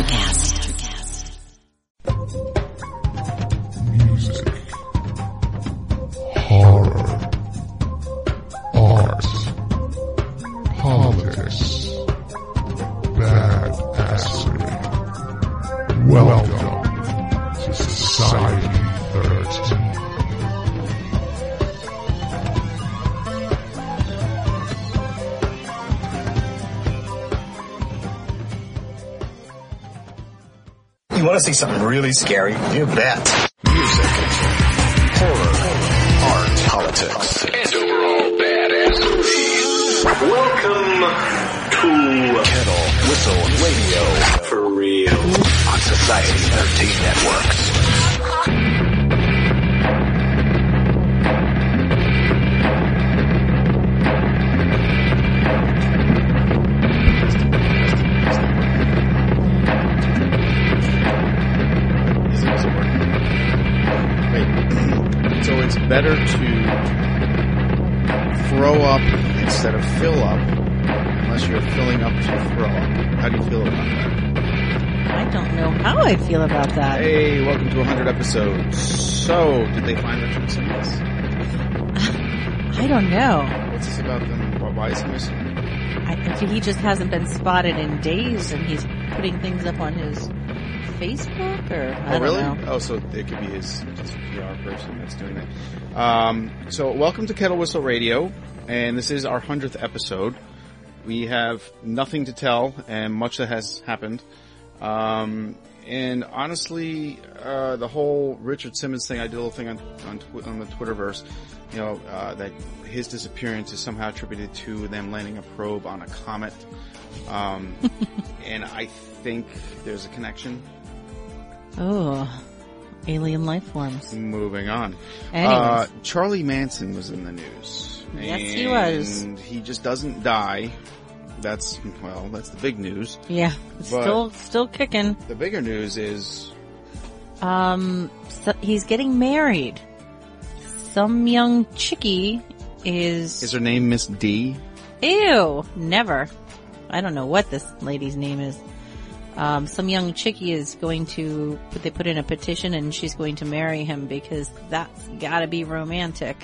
Electricast. To see something really scary? You bet. Music, horror, art, politics, and overall badassery. Welcome to Kettle Whistle Radio For Real. on Society 13 Networks. Better to throw up instead of fill up, unless you're filling up to throw up. How do you feel about that? I don't know how I feel about that. Hey, welcome to 100 episodes. So, did they find Richard Simmons? I don't know. What's this about them? Why- is he missing? I think he just hasn't been spotted in days, and he's putting things up on his Facebook, or I Oh, don't really? know. Oh, so it could be his just PR person that's doing that. Um, so welcome to Kettle Whistle Radio, and this is our hundredth episode. We have nothing to tell, and much that has happened. Um, and honestly, uh, the whole Richard Simmons thing, I did a little thing on on, tw- on the Twitterverse, you know, uh, that his disappearance is somehow attributed to them landing a probe on a comet. Um, and I think there's a connection. Oh, alien life forms. Moving on. Uh, Charlie Manson was in the news. Yes, he was. And he just doesn't die. That's, well, that's the big news. yeah, still still kicking. The bigger news is, Um, so he's getting married. Some young chickie is. is her name Miss D? Ew, never. I don't know what this lady's name is. Um, some young chickie is going to put, they put in a petition and she's going to marry him because that's gotta be romantic.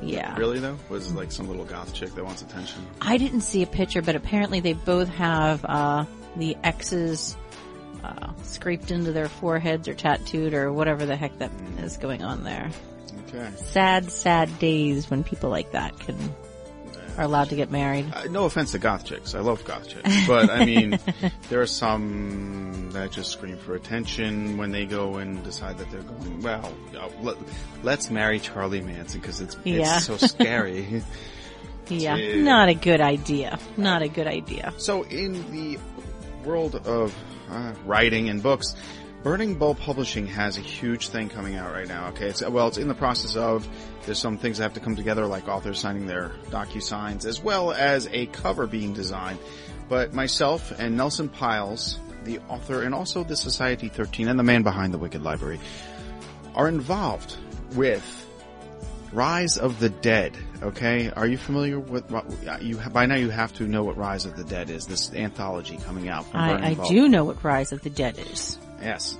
Yeah. Really though? Was it like some little goth chick that wants attention? I didn't see a picture, but apparently they both have, uh, the X's, uh, scraped into their foreheads or tattooed or whatever the heck that is going on there. Okay. Sad, sad days when people like that can, are allowed to get married. Uh, no offense to goth chicks. I love goth chicks. But I mean, there are some that just scream for attention when they go and decide that they're going, well, let, let's marry Charlie Manson because it's, Yeah. it's so scary. Yeah, Yeah. not a good idea. Not a good idea. So in the world of uh, writing and books, Burning Bulb Publishing has a huge thing coming out right now. Okay, it's well, it's in the process of. There's some things that have to come together, like authors signing their docu signs, as well as a cover being designed. But myself and Nelson Pyles, the author, and also the Society 13, and the man behind the Wicked Library, are involved with Rise of the Dead. Okay, are you familiar with you? By now, you have to know what Rise of the Dead is. This anthology coming out. From I, I do know what Rise of the Dead is. Yes.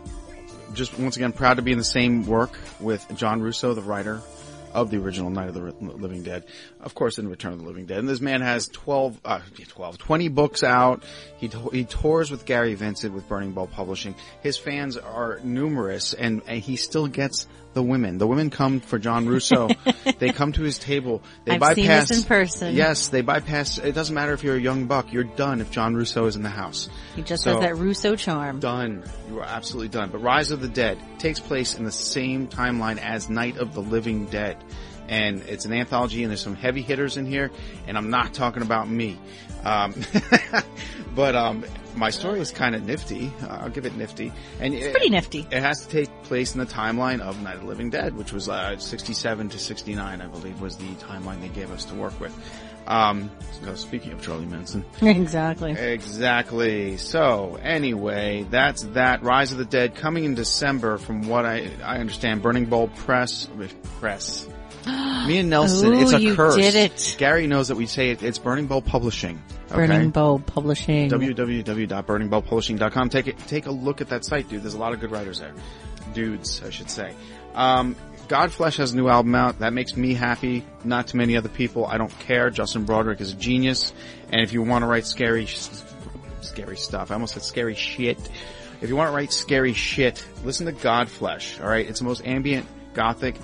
Just once again, proud to be in the same work with John Russo, the writer of the original Night of the Living Dead. Of course, in Return of the Living Dead. And this man has 12, uh, 12, 20 books out. He, to- he tours with Gary Vincent with Burning Bulb Publishing. His fans are numerous and, and he still gets the women. The women come for John Russo. they come to his table. They I've bypass. seen this in person. Yes, they bypass. It doesn't matter if you're a young buck. You're done if John Russo is in the house. He just So- has that Russo charm. Done. You are absolutely done. But Rise of the Dead takes place in the same timeline as Night of the Living Dead. And it's an anthology and there's some heavy hitters in here and I'm not talking about me. Um, but, um, my story is kind of nifty. Uh, I'll give it nifty. And It's pretty nifty. It has to take place in the timeline of Night of the Living Dead, which was uh, 67 to 69, I believe, was the timeline they gave us to work with. Um, so speaking of Charlie Manson, exactly. Exactly. So, anyway, that's that. Rise of the Dead coming in December from what I, I understand. Burning Bulb Press, with Press. Me and Nelson, Ooh, it's a you curse. did it. Gary knows that we say it, it's Burning Bulb Publishing. Burning Bow Publishing. www.burningbulbpublishing.com. Take it, take a look at that site, dude. There's a lot of good writers there. Dudes, I should say. Um, Godflesh has a new album out. That makes me happy. Not too many other people. I don't care. Justin Broadrick is a genius. And if you want to write scary, scary stuff, I almost said scary shit. If you want to write scary shit, listen to Godflesh. All right, it's the most ambient, gothic,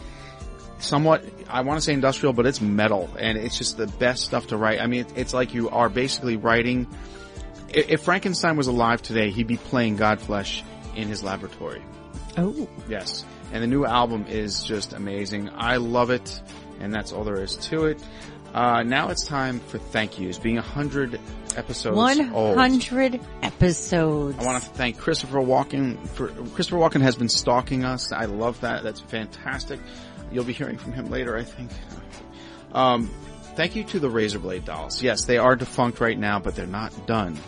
somewhat, I want to say industrial, but it's metal, and it's just the best stuff to write. I mean, it, it's like you are basically writing. If Frankenstein was alive today, he'd be playing Godflesh in his laboratory. Oh, Yes. And the new album is just amazing. I love it, and that's all there is to it. Uh, now it's time for thank yous. Being a hundred episodes old. 100 episodes. I want to thank Christopher Walken for Christopher Walken has been stalking us. I love that. That's fantastic. You'll be hearing from him later, I think. Um, thank you to the Razorblade dolls. Yes, they are defunct right now, but they're not done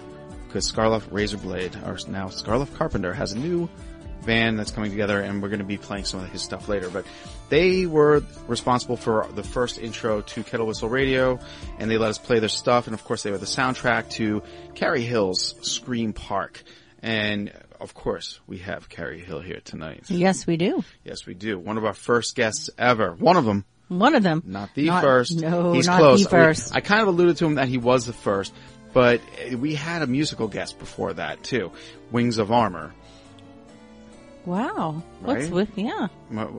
because Scarlett Razorblade, or now Scarlett Carpenter, has a new band that's coming together, and we're going to be playing some of his stuff later. But they were responsible for the first intro to Kettle Whistle Radio, and they let us play their stuff. And of course, they were the soundtrack to Cary Hill's Scream Park. And of course, we have Cary Hill here tonight. Yes, we do. Yes, we do. One of our first guests ever. One of them, One of them. not the Not- first. No, He's not close. the first. I kind of alluded to him that he was the first, but we had a musical guest before that too. Wings of Armor. wow. What's with, yeah,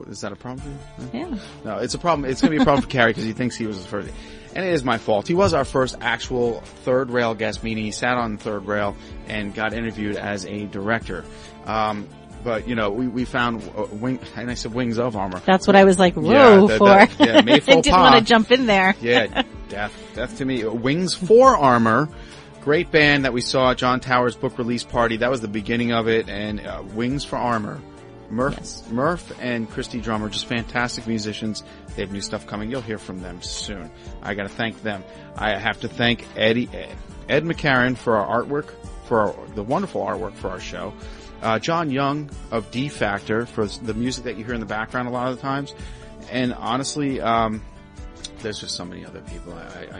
Is that a problem for you? yeah. No, it's a problem. It's going to be a problem for Cary because he thinks he was the first. And it is my fault. He was our first actual third rail guest, meaning he sat on the third rail and got interviewed as a director. Um, but you know, we, we found uh, wing, and I said wings of armor. That's what I was like, Yeah, whoa for. that- yeah, I didn't want to jump in there. Yeah, death, death to me. Wings for Armor, great band that we saw at John Towers book release party. That was the beginning of it, and uh, Wings for Armor. Murph, Yes. Murph and Christy Drummer, just fantastic musicians. They have new stuff coming. You'll hear from them soon. I gotta thank them. I have to thank Eddie, Ed, Ed McCarron for our artwork, for our, the wonderful artwork for our show. Uh, John Young of D Factor for the music that you hear in the background a lot of the times. And honestly, um, there's just so many other people. I, I,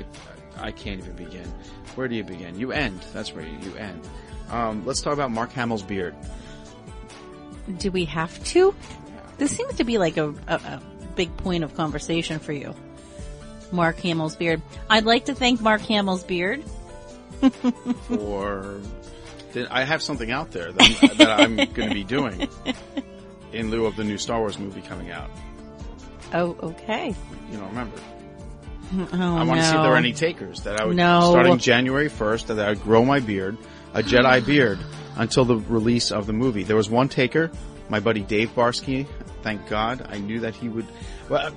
I, I can't even begin. Where do you begin? You end. That's where you, you end. Um, let's talk about Mark Hamill's beard. Do we have to? This seems to be like a, a, a big point of conversation for you. Mark Hamill's beard. I'd like to thank Mark Hamill's beard. For I have something out there that, that I'm going to be doing in lieu of the new Star Wars movie coming out. Oh, okay. You know, remember. Oh, I want to see if there are any takers that I would, No. starting January 1st, that I would grow my beard, a Jedi beard, until the release of the movie. There was one taker, my buddy Dave Barsky. Thank God. I knew that he would, well,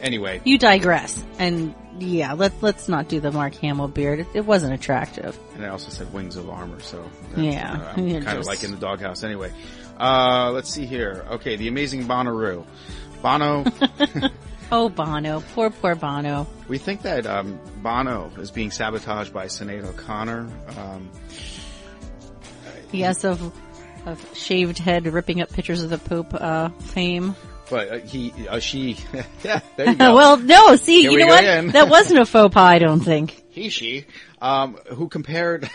anyway. You digress. And yeah, let, let's not do the Mark Hamill beard. It, it wasn't attractive. And I also said wings of armor, so Yeah, uh, kind of like in the doghouse anyway. Uh, let's see here. Okay, the amazing Bonnaroo. Bono, Oh, Bono. Poor, poor Bono. we think that um, Bono is being sabotaged by Sinead O'Connor. Um, Yes, of, of shaved head ripping up pictures of the Pope, uh, fame. but uh, he, uh, she, yeah, there you go. well, no, see, Here you know what? again. That wasn't a faux pas, I don't think. he, she, um, who compared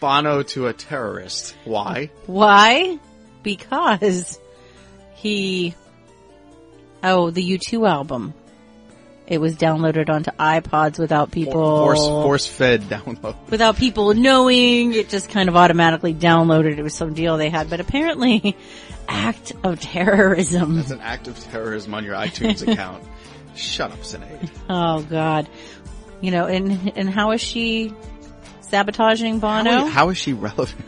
Bono to a terrorist. Why? Why? Because he, oh, the U2 album. It was downloaded onto iPods without people, Force, force fed download. without people knowing. It just kind of automatically downloaded. It was some deal they had, but apparently, act of terrorism. It's an act of terrorism on your iTunes account. Shut up, Sinead. Oh God. You know, and, and how is she sabotaging Bono? How, how is she relevant?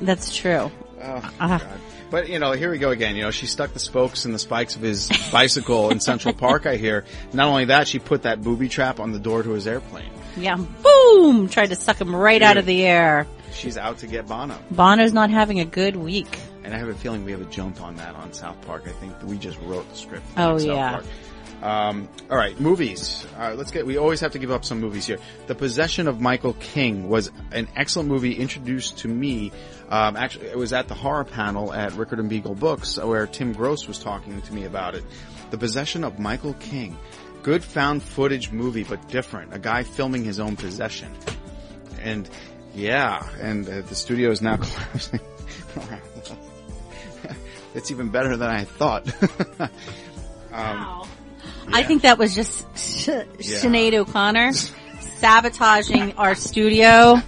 That's true. Oh, Ah. But you know, here we go again. You know, she stuck the spokes in the spikes of his bicycle in Central Park. I hear. Not only that, she put that booby trap on the door to his airplane. Yeah. Boom! Tried to suck him right out of the air. She's out to get Bono, Bono's not having a good week. and I have a feeling we have a jump on that on South Park. I think we just wrote the script. Oh, South yeah. Um, all right, movies. Let's get. We always have to give up some movies here. The Possession of Michael King was an excellent movie introduced to me. Um, actually, it was at the horror panel at Rickard and Beagle Books where Tim Gross was talking to me about it. The Possession of Michael King. Good found footage movie, but different. A guy filming his own possession. and yeah, and uh, the studio is now collapsing. it's even better than I thought. um, I think that was just Sh- Sinead O'Connor sabotaging our studio.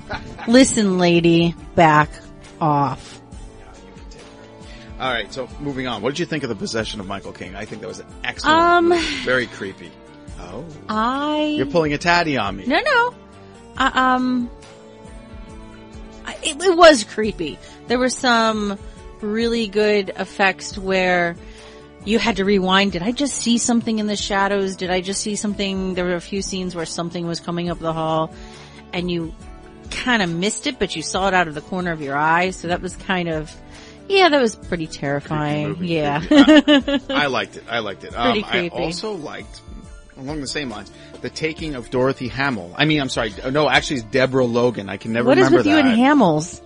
Listen, lady, back off. all right, so moving on. What did you think of the possession of Michael King? I think that was an excellent, Um, movie. very creepy. Oh, I you're pulling a tatty on me. No, no. Uh, um, I- it, it was creepy. There were some really good effects where you had to rewind. Did I just see something in the shadows? Did I just see something? There were a few scenes where something was coming up the hall and you kind of missed it, but you saw it out of the corner of your eye. So that was kind of, yeah, that was pretty terrifying. yeah. creepy. I liked it. I liked it. Um, I also liked, along the same lines, the taking of Dorothy Hamill. I mean, I'm sorry. No, actually, it's Deborah Logan. I can never What is remember with you that. and Hamels?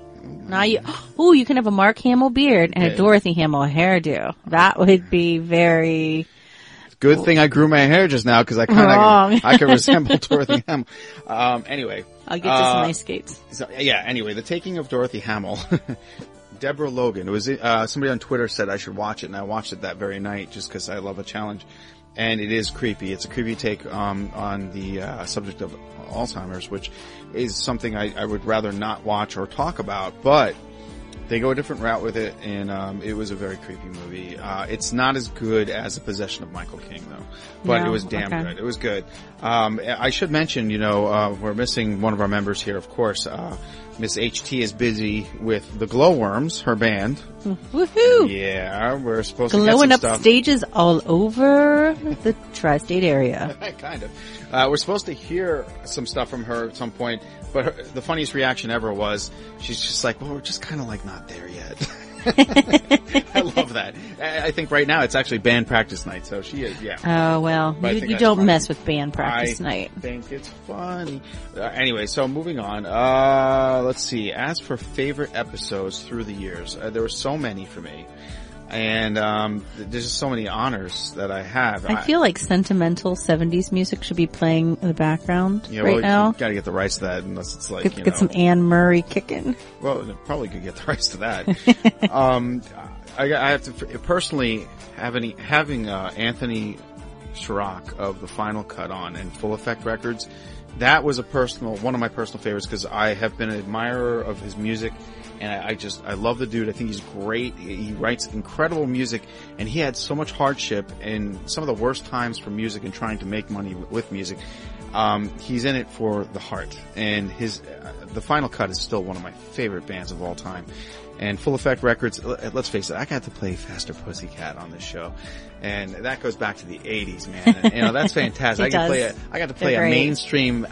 Now you, ooh, you can have a Mark Hamill beard and Yeah. a Dorothy Hamill hairdo. That would be very, Good thing I grew my hair just now because I kind of I could resemble Dorothy Hamill. Um, anyway, I'll get to Uh, some ice skates. so, yeah. Anyway, the taking of Dorothy Hamill. Deborah Logan. It was uh, somebody on Twitter said I should watch it, and I watched it that very night just because I love a challenge. And it is creepy. It's a creepy take um, on the uh, subject of Alzheimer's, which is something I, I would rather not watch or talk about. But they go a different route with it, and um, it was a very creepy movie. Uh, it's not as good as The Possession of Michael King, though, but No? it was damn Okay. good. It was good. Um, I should mention, you know, uh, we're missing one of our members here, of course. Uh, Miss HT is busy with the Glowworms, her band. Woohoo! Yeah, we're supposed to Glowing up stuff. stages all over the tri-state area. kind of. Uh, we're supposed to hear some stuff from her at some point, but her, the funniest reaction ever was she's just like, "Well, we're just kind of like not there yet." I love that. I I think right now it's actually band practice night, so she is. Yeah. Oh well, But you, you don't funny. mess with band practice I night. I think it's funny. Uh, anyway, so moving on. Uh, let's see. As for favorite episodes through the years, uh, there were so many for me. And, um, there's just so many honors that I have. I feel like sentimental '70s music should be playing in the background yeah, right well, now. you gotta get the rights to that unless it's like, Get, get some Anne Murray kicking. well, probably could get the rights to that. um, I, I have to personally having having uh, Anthony Srock of the Final Cut on and Full Effect Records. That was a personal one of my personal favorites because I have been an admirer of his music, and I, I just I love the dude. I think he's great. He writes incredible music, and he had so much hardship and some of the worst times for music and trying to make money w- with music. Um, he's in it for the heart, and his uh, the Final Cut is still one of my favorite bands of all time. And Full Effect Records, l- let's face it, I got to play Faster Pussycat on this show, and that goes back to the '80s, man. And, you know that's fantastic. I got to play a, I got to They're play a great. mainstream,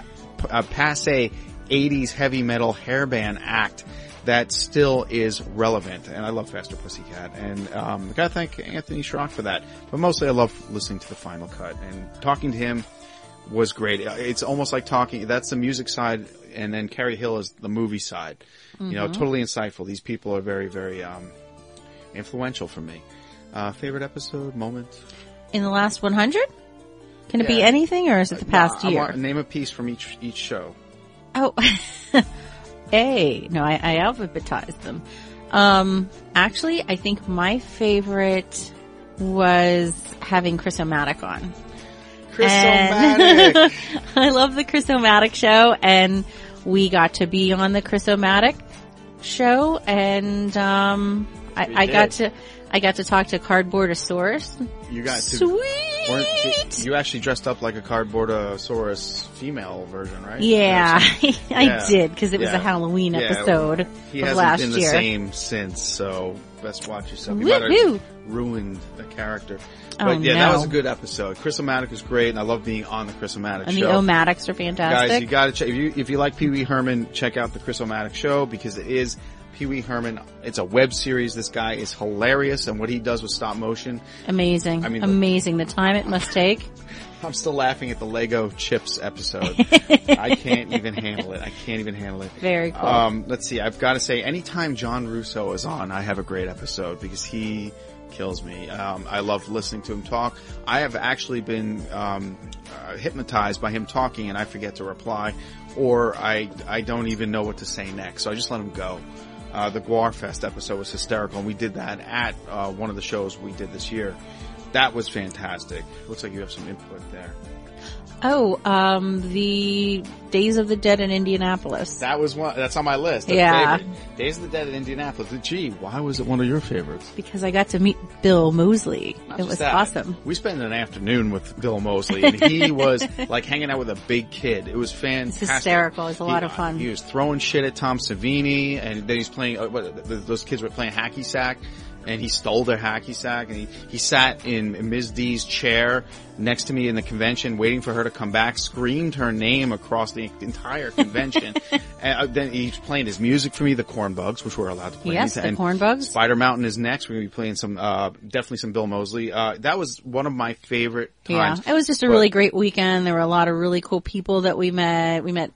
uh, passe '80s heavy metal hair band act that still is relevant. And I love Faster Pussycat, and um, I got to thank Anthony Srock for that. But mostly, I love listening to the Final Cut and talking to him was great. It's almost like talking. That's the music side, and then Cary Hill is the movie side. You know, totally insightful. These people are very, very um, influential for me. Uh, favorite episode, moment. In the last 100? Can it be anything or is it the past No, I year? name a piece from each each show. Oh, A. No, I, I alphabetized them. Um, actually, I think my favorite was having Chris O'Matic on. Chris And- I love the Chris O'Matic show, and we got to be on the Chris O'Matic show, and um, I, I got to I got to talk to Cardboardosaurus. You got to. Sweet. You actually dressed up like a Cardboardosaurus female version, right? Yeah, I Yeah. did because it was Yeah. a Halloween episode He of hasn't last been the same since, so best watch yourself. You Woohoo! ruined the character. Oh, But yeah, that was a good episode. Chris O'Matic was great, and I love being on the Chris O'Matic And show. the Omatics are fantastic. Guys, you gotta check, if you, if you like Pee Wee Herman, check out the Chris O'Matic show because it is Pee Wee Herman. It's a web series. This guy is hilarious and what he does with stop motion. Amazing. I mean, Amazing. The time it must take. I'm still laughing at the Lego Chips episode. I can't even handle it. I can't even handle it. Very cool. Um, let's see. I've got to say, anytime John Russo is on, I have a great episode because he kills me. Um, I love listening to him talk. I have actually been um, uh, hypnotized by him talking, and I forget to reply, or I I don't even know what to say next. So I just let him go. Uh, the Guarfest episode was hysterical, and we did that at uh, one of the shows we did this year. That was fantastic. Looks like you have some input there. Oh, um, the Days of the Dead in Indianapolis. That was one. That's on my list. of Yeah. favorite. Days of the Dead in Indianapolis. Gee, why was it one of your favorites? because I got to meet Bill Moseley. Not it was that. awesome. We spent an afternoon with Bill Moseley, and he was like hanging out with a big kid. It was fantastic. hysterical. It was a lot He- of fun. He was throwing shit at Tom Savini, and then he's playing. Uh, what, those kids were playing hacky sack, and he stole their hacky sack, and he, he sat in Ms. D's chair next to me in the convention, waiting for her to come back. Screamed her name across the entire convention, and uh, then he's playing his music for me, the Corn Bugs, which we're allowed to play. Yes, the And Corn Bugs. Spider Mountain is next. We're gonna be playing some, uh, definitely some Bill Moseley. Uh, that was one of my favorite Yeah, it was just a But- really great weekend. There were a lot of really cool people that we met. We met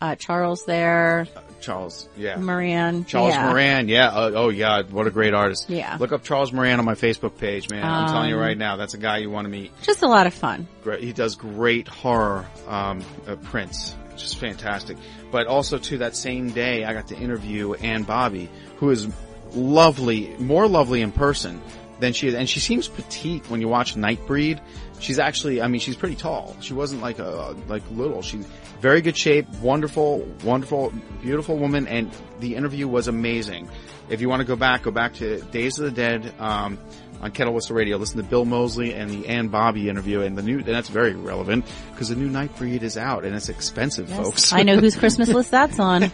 uh, Charles there, Charles, yeah. Moran. Charles yeah. Moran, yeah. Uh, oh, yeah. What a great artist. Yeah. Look up Charles Moran on my Facebook page, man. I'm telling you Um, right now, that's a guy you want to meet. Just a lot of fun. Great. He does great horror um, uh, prints. Just fantastic. But also, too, that same day, I got to interview Anne Bobby, who is lovely, more lovely in person than she is. And she seems petite when you watch Nightbreed. She's actually, I mean, she's pretty tall. She wasn't like a, like little. She's very good shape, wonderful, wonderful, beautiful woman. And the interview was amazing. If you want to go back, go back to Days of the Dead, um, on Kettle Whistle Radio. Listen to Bill Moseley and the Anne Bobby interview and the new, and that's very relevant because the new Nightbreed is out and it's expensive, folks. I know whose Christmas list that's on.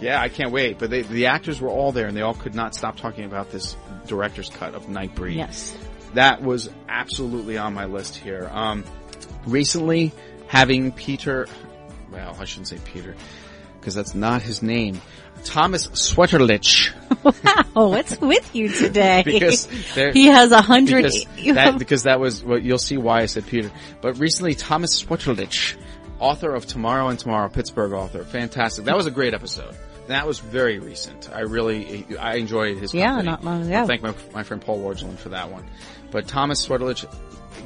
yeah, I can't wait. But they, the actors were all there and they all could not stop talking about this director's cut of Nightbreed. Yes. That was absolutely on my list here. Um, recently having Peter, well, I shouldn't say Peter because that's not his name. Thomas Sweterlitsch. Wow, what's with you today? Because there- he has a hundred. because that, because that was well, you'll see why I said Peter. But recently, Thomas Sweterlitsch, author of Tomorrow and Tomorrow, Pittsburgh author, fantastic. That was a great episode. That was very recent. I really, I enjoyed his. Yeah, not long ago. I thank my my friend Paul Wargeland for that one. But Thomas Sweterlitsch,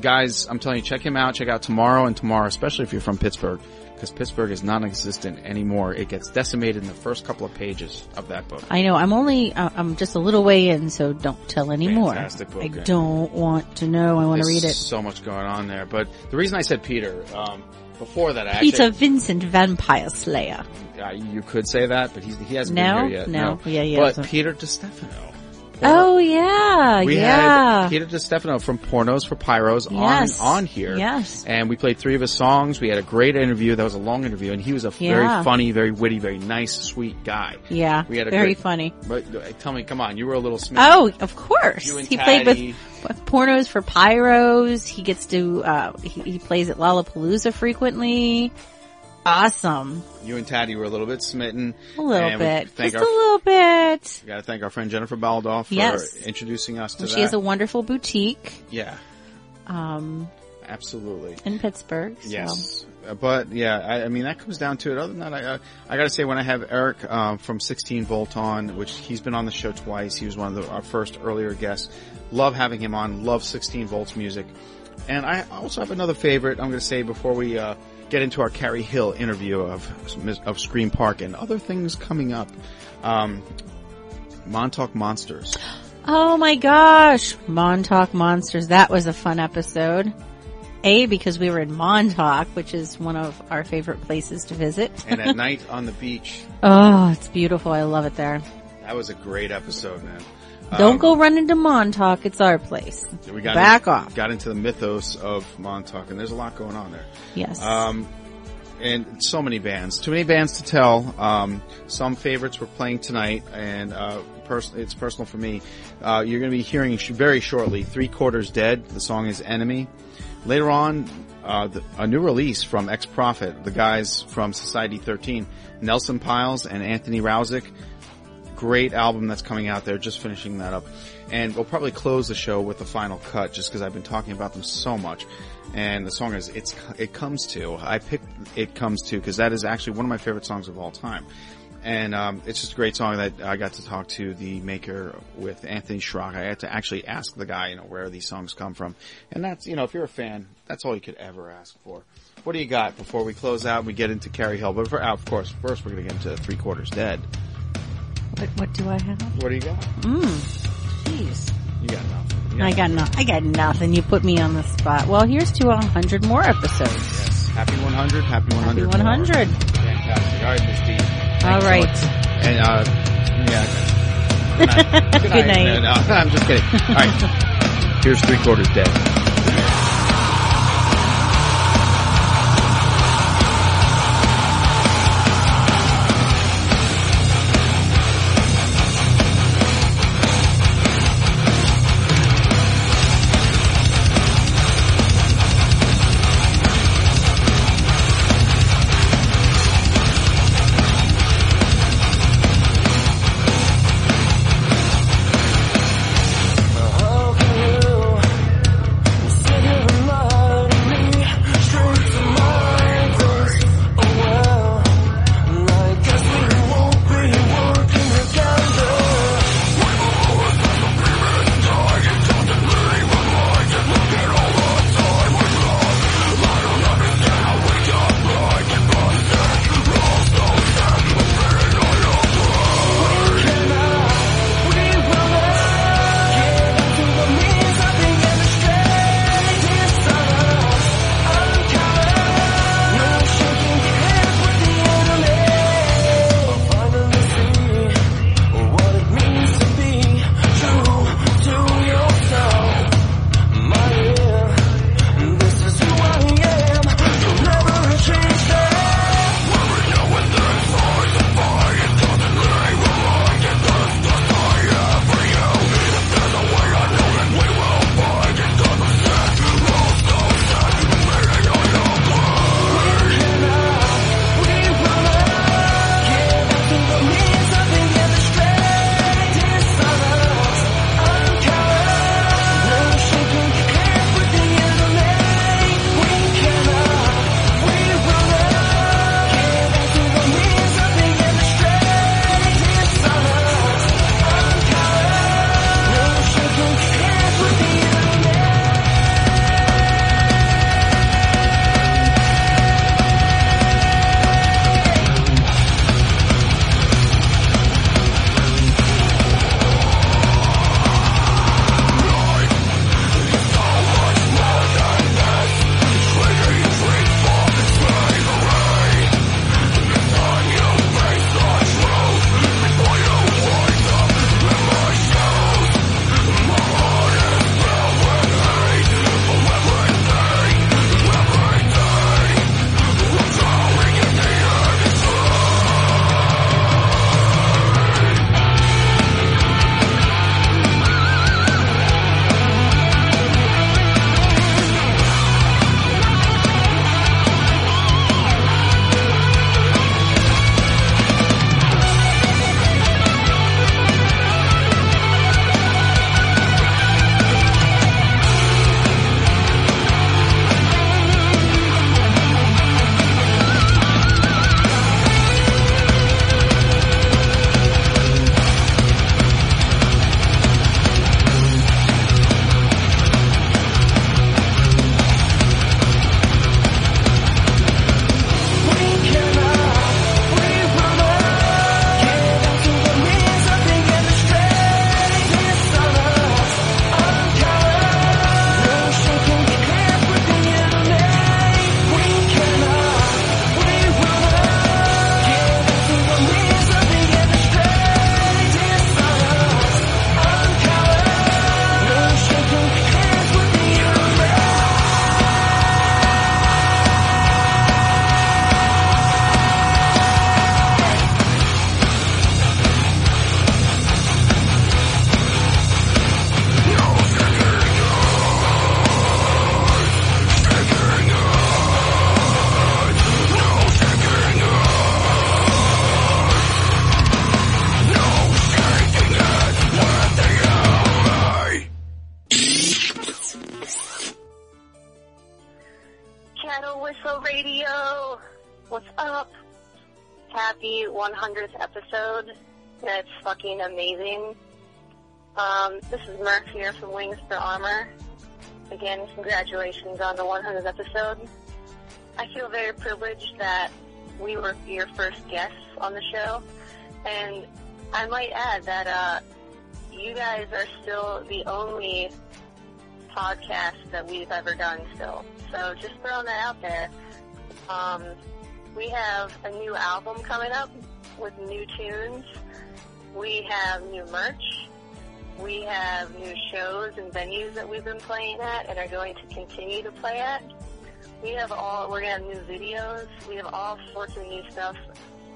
guys, I'm telling you, check him out. Check out Tomorrow and Tomorrow, especially if you're from Pittsburgh. Because Pittsburgh is non-existent anymore. It gets decimated in the first couple of pages of that book. I know. I'm only. uh, I'm just a little way in, so don't tell any more. Fantastic book, I yeah. don't want to know. I want to read it. So much going on there. But the reason I said Peter, um, before that, I Peter actually, Vincent Vampire Slayer. uh, you could say that, but he's, he hasn't No? been here yet. No. Yeah, he But hasn't. Peter DiStefano. Oh yeah, We yeah. had Peter DiStefano from Pornos for Pyros Yes. on, on here. Yes. And we played three of his songs. We had a great interview. That was a long interview and he was a Yeah. very funny, very witty, very nice, sweet guy. yeah, We had a very great- funny. But uh, tell me, come on, you were a little smitten. Oh, of course. He played with, with pornos for pyros. He gets to, uh, he, he plays at Lollapalooza frequently. Awesome. You and Taddy were a little bit smitten. A little bit. Just our- a little bit. We gotta thank our friend Jennifer Baldoff for Yes. introducing us to And that. she has a wonderful boutique, yeah, um, absolutely. in Pittsburgh. So. Yes, Uh, but yeah, I, I mean that comes down to it. Other than that, I, I, I got to say when I have Eric um, from 16 Volt on, which he's been on the show twice. He was one of the, our first earlier guests. Love having him on. Love 16 Volts music, and I also have another favorite. I'm going to say before we uh, get into our Cary Hill interview of of Scream Park and other things coming up. Um, Montauk Monsters. Oh my gosh. Montauk Monsters. That was a fun episode. A, because we were in Montauk, which is one of our favorite places to visit. and at night on the beach. oh, it's beautiful. I love it there. That was a great episode, man. Don't Um, go run into Montauk. It's our place. We got Back in- off. Got into the mythos of Montauk, and there's a lot going on there. Yes. Um, and so many bands, too many bands to tell. Um, some favorites we're playing tonight, and uh, pers- it's personal for me. Uh, you're going to be hearing sh- very shortly. Three Quarters Dead. The song is Enemy. Later on, uh, the, a new release from Ex Prophet, the guys from Society 13, Nelson Pyles and Anthony Rousick great album that's coming out there. Just finishing that up, and we'll probably close the show with the final cut, just because I've been talking about them so much. And the song is "It's It Comes To." I picked "It Comes To" because that is actually one of my favorite songs of all time, and um, it's just a great song that I got to talk to the maker with Anthony Srock. I had to actually ask the guy, you know, where these songs come from, and that's you know, if you're a fan, that's all you could ever ask for. what do you got before we close out and we get into Cary Hill? But for, of course, first we're going to get into Three Quarters Dead. What, what do I have? What do you got? Mmm. Jeez. You got nothing. You I got no, I got nothing. You put me on the spot. Well, here's to a hundred more episodes. Yes. Happy 100. Happy 100. Happy 100. Fantastic. All right, Miss D. Thanks All so And, uh, yeah. Good night. Good night. No, no, I'm just kidding. All right. Here's Three Quarters Dead. Amazing. Um, this is Murph here from Wings for Armor. Again, congratulations on the 100th episode. I feel very privileged that we were your first guests on the show, and I might add that uh, you guys are still the only podcast that we've ever done still. So just throwing that out there. Um, we have a new album coming up with new tunes. We have new merch. We have new shows and venues that we've been playing at and are going to continue to play at. We have all, we're going to have new videos. We have all sorts of new stuff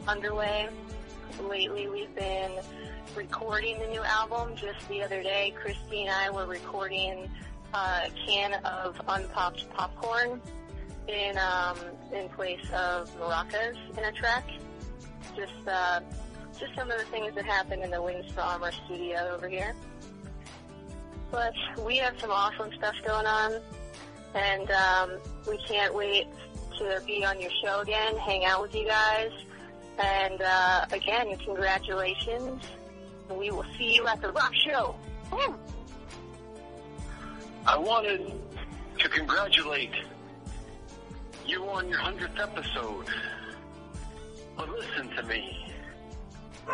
underway. Lately we've been recording the new album. Just the other day, Christy and I were recording a can of unpopped popcorn in um, in place of maracas in a track. Just uh, just some of the things that happen in the Wings to Armor studio over here. But we have some awesome stuff going on, and um, we can't wait to be on your show again, hang out with you guys, and uh, again, congratulations. We will see you at the rock show. I wanted to congratulate you on your 100th episode. But listen to me.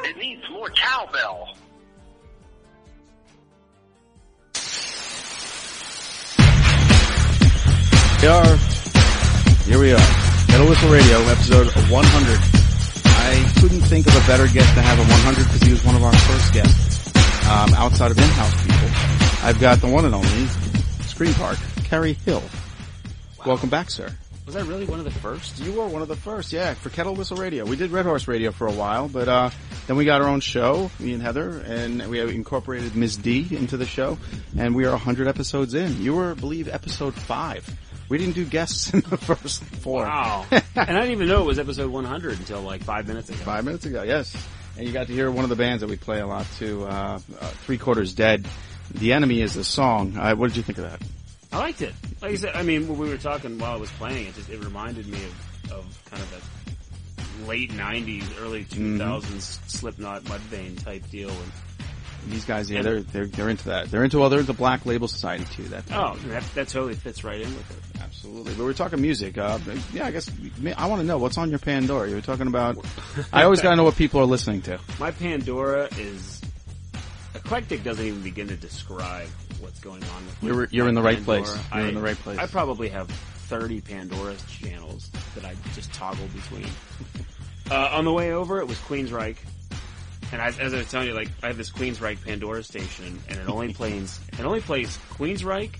It needs more cowbell. We are. Here we are. Kettle Whistle Radio, episode 100. I couldn't think of a better guest to have at 100 because he was one of our first guests, um, outside of in-house people. I've got the one and only Scream Park, Cary Hill. Welcome back, sir. Was I really one of the first? You were one of the first, yeah, for Kettle Whistle Radio. We did Red Horse Radio for a while, but uh, then we got our own show, me and Heather, and we have incorporated Ms. D into the show, and we are 100 episodes in. You were, I believe, episode 5. We didn't do guests in the first four. Wow. and I didn't even know it was episode 100 until like five minutes ago. Five minutes ago, yes. And you got to hear one of the bands that we play a lot too, uh, uh Three Quarters Dead. The Enemy is the song. Uh, what did you think of that? I liked it. Like I said, I mean, when we were talking while I was playing, it just it reminded me of, of kind of that late '90s, early 2000s Mm-hmm. Slipknot, Mudvayne type deal. And These guys, yeah, they're they're they're into that. They're into well, they're into Black Label Society too. That oh, that, that totally fits right in with it. Absolutely. But we're talking music. Uh, yeah, I guess I want to know what's on your Pandora. You were talking about. I always got to know what people are listening to. My Pandora is eclectic. Doesn't even begin to describe what's going on with. You're- you're in the right Pandora. place. You're I, in the right place. I probably have 30 Pandora channels that I just toggle between. Uh, on the way over, it was Queensryche. And as, as I was telling you, like I have this Queensryche Pandora station, and it only plays it only plays Queensryche,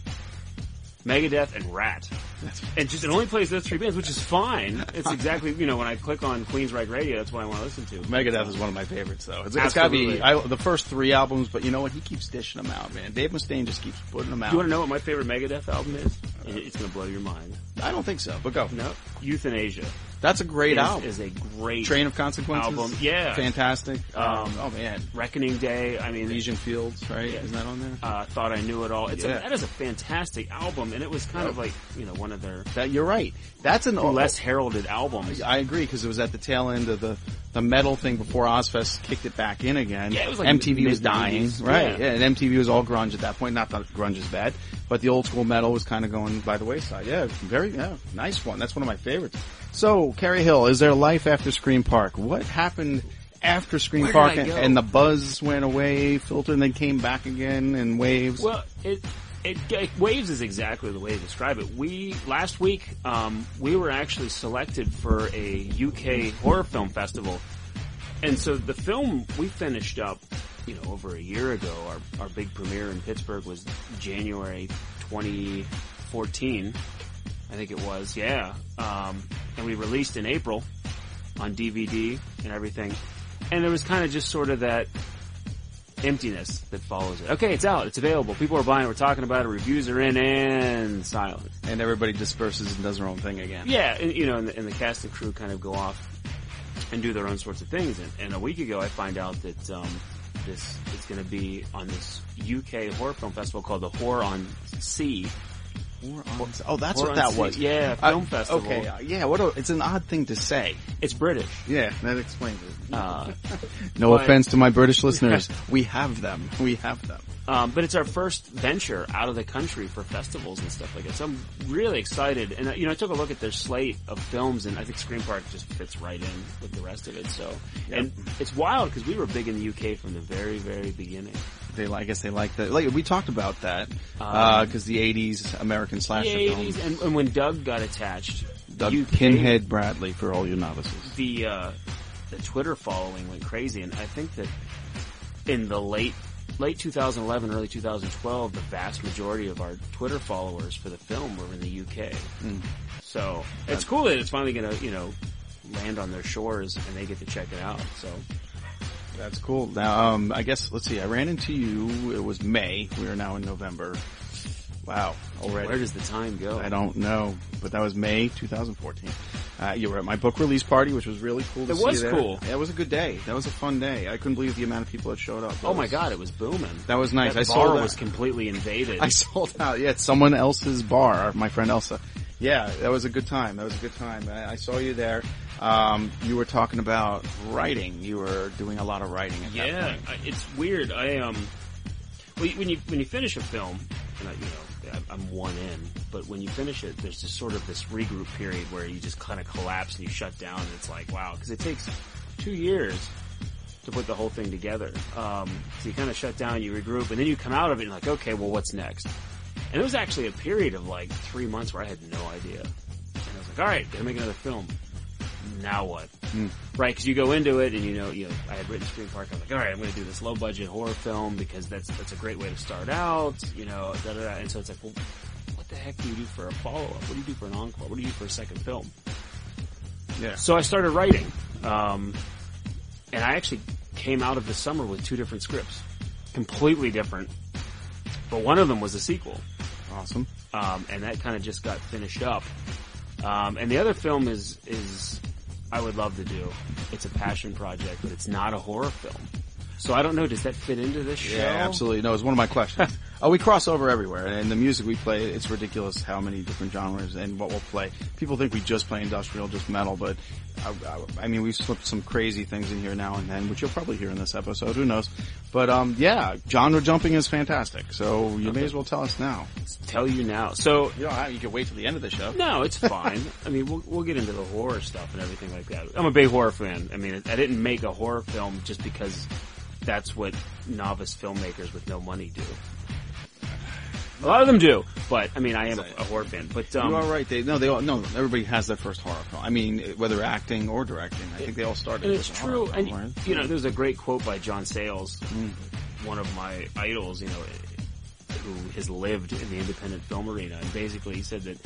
Megadeth, and Ratt. And just it only plays those three bands, which is fine. It's exactly you know when I click on Queensryche Radio, that's what I want to listen to. Megadeth is one of my favorites, though. It's, it's got to be I, the first three albums, but you know what? He keeps dishing them out, man. Dave Mustaine just keeps putting them out. You want to know what my favorite Megadeth album is? It's going to blow your mind. I don't think so, but go. No, Youthanasia. That's a great is, album. Is a great Train of Consequences album. Yeah, fantastic. Um, Um, oh man, Reckoning Day. I mean, Elysian Fields, right? Yeah. Isn't that on there? uh, thought I knew it all. It's Yeah. a, that is a fantastic album, and it was kind of like you know one of their That you're right. That's an less heralded album. I agree because it was at the tail end of the the metal thing before Ozzfest kicked it back in again. Yeah, it was like MTV was dying, right? Yeah. Yeah. and MTV was all grunge at that point. Not that grunge is bad, but the old school metal was kind of going by the wayside. Yeah, very yeah, nice one. That's one of my favorites. So, Cary Hill, is there life after Scream Park? What happened after Scream Park and, and the buzz went away, filtered, and then came back again in waves? Well, it, it, it waves is exactly the way to describe it. We last week um, we were actually selected for a UK horror film festival, and so the film we finished up, you know, over a year ago. Our our big premiere in Pittsburgh was January 2014, I think it was. Yeah, um, and we released in April on DVD and everything, and there was kind of just sort of that emptiness that follows it. Okay, it's out. It's available. People are buying. We're talking about it. Reviews are in and silence. and everybody disperses and does their own thing again. Yeah, and, you know, and the, and the cast and crew kind of go off and do their own sorts of things. And, and a week ago, I find out that um, this is going to be on this UK horror film festival called the Horror on Sea, On, oh, that's what that Sea- was. yeah, Uh, film festival. Okay, uh, yeah. What? A, it's an odd thing to say. It's British. Yeah, that explains it. Uh, No but- offense to my British listeners. we have them. We have them. Um, but it's our first venture out of the country for festivals and stuff like that. So I'm really excited. And, uh, you know, I took a look at their slate of films and I think Scream Park just fits right in with the rest of it. So, and it's wild because we were big in the UK from the very, very beginning. They, I guess they like that. Like we talked about that Um, because the '80s American slasher the film. 80s, and, and when Doug got attached, Doug UK Pinhead Bradley for all you novices. the uh, the Twitter following went crazy, and I think that in the late late 2011, early 2012, the vast majority of our Twitter followers for the film were in the UK. Mm. So it's cool that it's finally going to you know land on their shores and they get to check it out. So That's cool. Now, um, I guess let's see. I ran into you. It was May. We are now in November. Wow, already. where does the time go? I don't know, but that was May 2014. Uh, you were at my book release party, which was really cool to It was cool. Yeah, it was a good day. That was a fun day. I couldn't believe the amount of people that showed up. That Oh my god, it was booming. That was nice. That I bar sold out. was completely invaded. I sold out. Yeah, it's someone else's bar. My friend Elsa. Yeah, that was a good time. That was a good time. I, I saw you there. Um, you were talking about writing. You were doing a lot of writing at that Yeah. I, it's weird. I um, when you- when you finish a film, and I, you know I'm one in, but when you finish it, there's just sort of this regroup period where you just kind of collapse and you shut down, and it's like wow, because it takes two years to put the whole thing together. Um, so you kind of shut down, you regroup, and then you come out of it and like, okay, well, what's next? And it was actually a period of like three months where I had no idea. And I was like, all right, gotta make another film. Now what? Right, because you go into it and you know, you know, I had written Scream Park. I was like, all right, I'm going to do this low budget horror film because that's that's a great way to start out. You know, da, da, da. and so it's like, well, what the heck do you do for a follow up? What do you do for an encore? What do you do for a second film? Yeah. So I started writing, um, and I actually came out of the summer with two different scripts, completely different. But one of them was a sequel Awesome. um, and that kind of just got finished up. Um, and the other film is is I would love to do. It's a passion project, but it's not a horror film. So I don't know. Does that fit into this show? Yeah, absolutely. No, it's one of my questions. Oh, we cross over everywhere, and the music we play, it's ridiculous how many different genres and what we'll play. People think we just play industrial, just metal, but I, I, I mean, we've slipped some crazy things in here now and then, which you'll probably hear in this episode. Who knows? But um, yeah, genre jumping is fantastic. So you may as well tell us now. Tell you now. So You know, you can wait till the end of the show. no, it's fine. I mean, we'll, we'll get into the horror stuff and everything like that. I'm a big horror fan. I mean, I didn't make a horror film just because that's what novice filmmakers with no money do. A lot of them do, but I mean, I am a, a horror fan. But um, you are right. They no, they all no. Everybody has their first horror film. I mean, whether acting or directing, I think they all started. It's true. film, And right? you know, there's a great quote by John Sayles, one of my idols. You know, who has lived in the independent film arena, and basically he said that,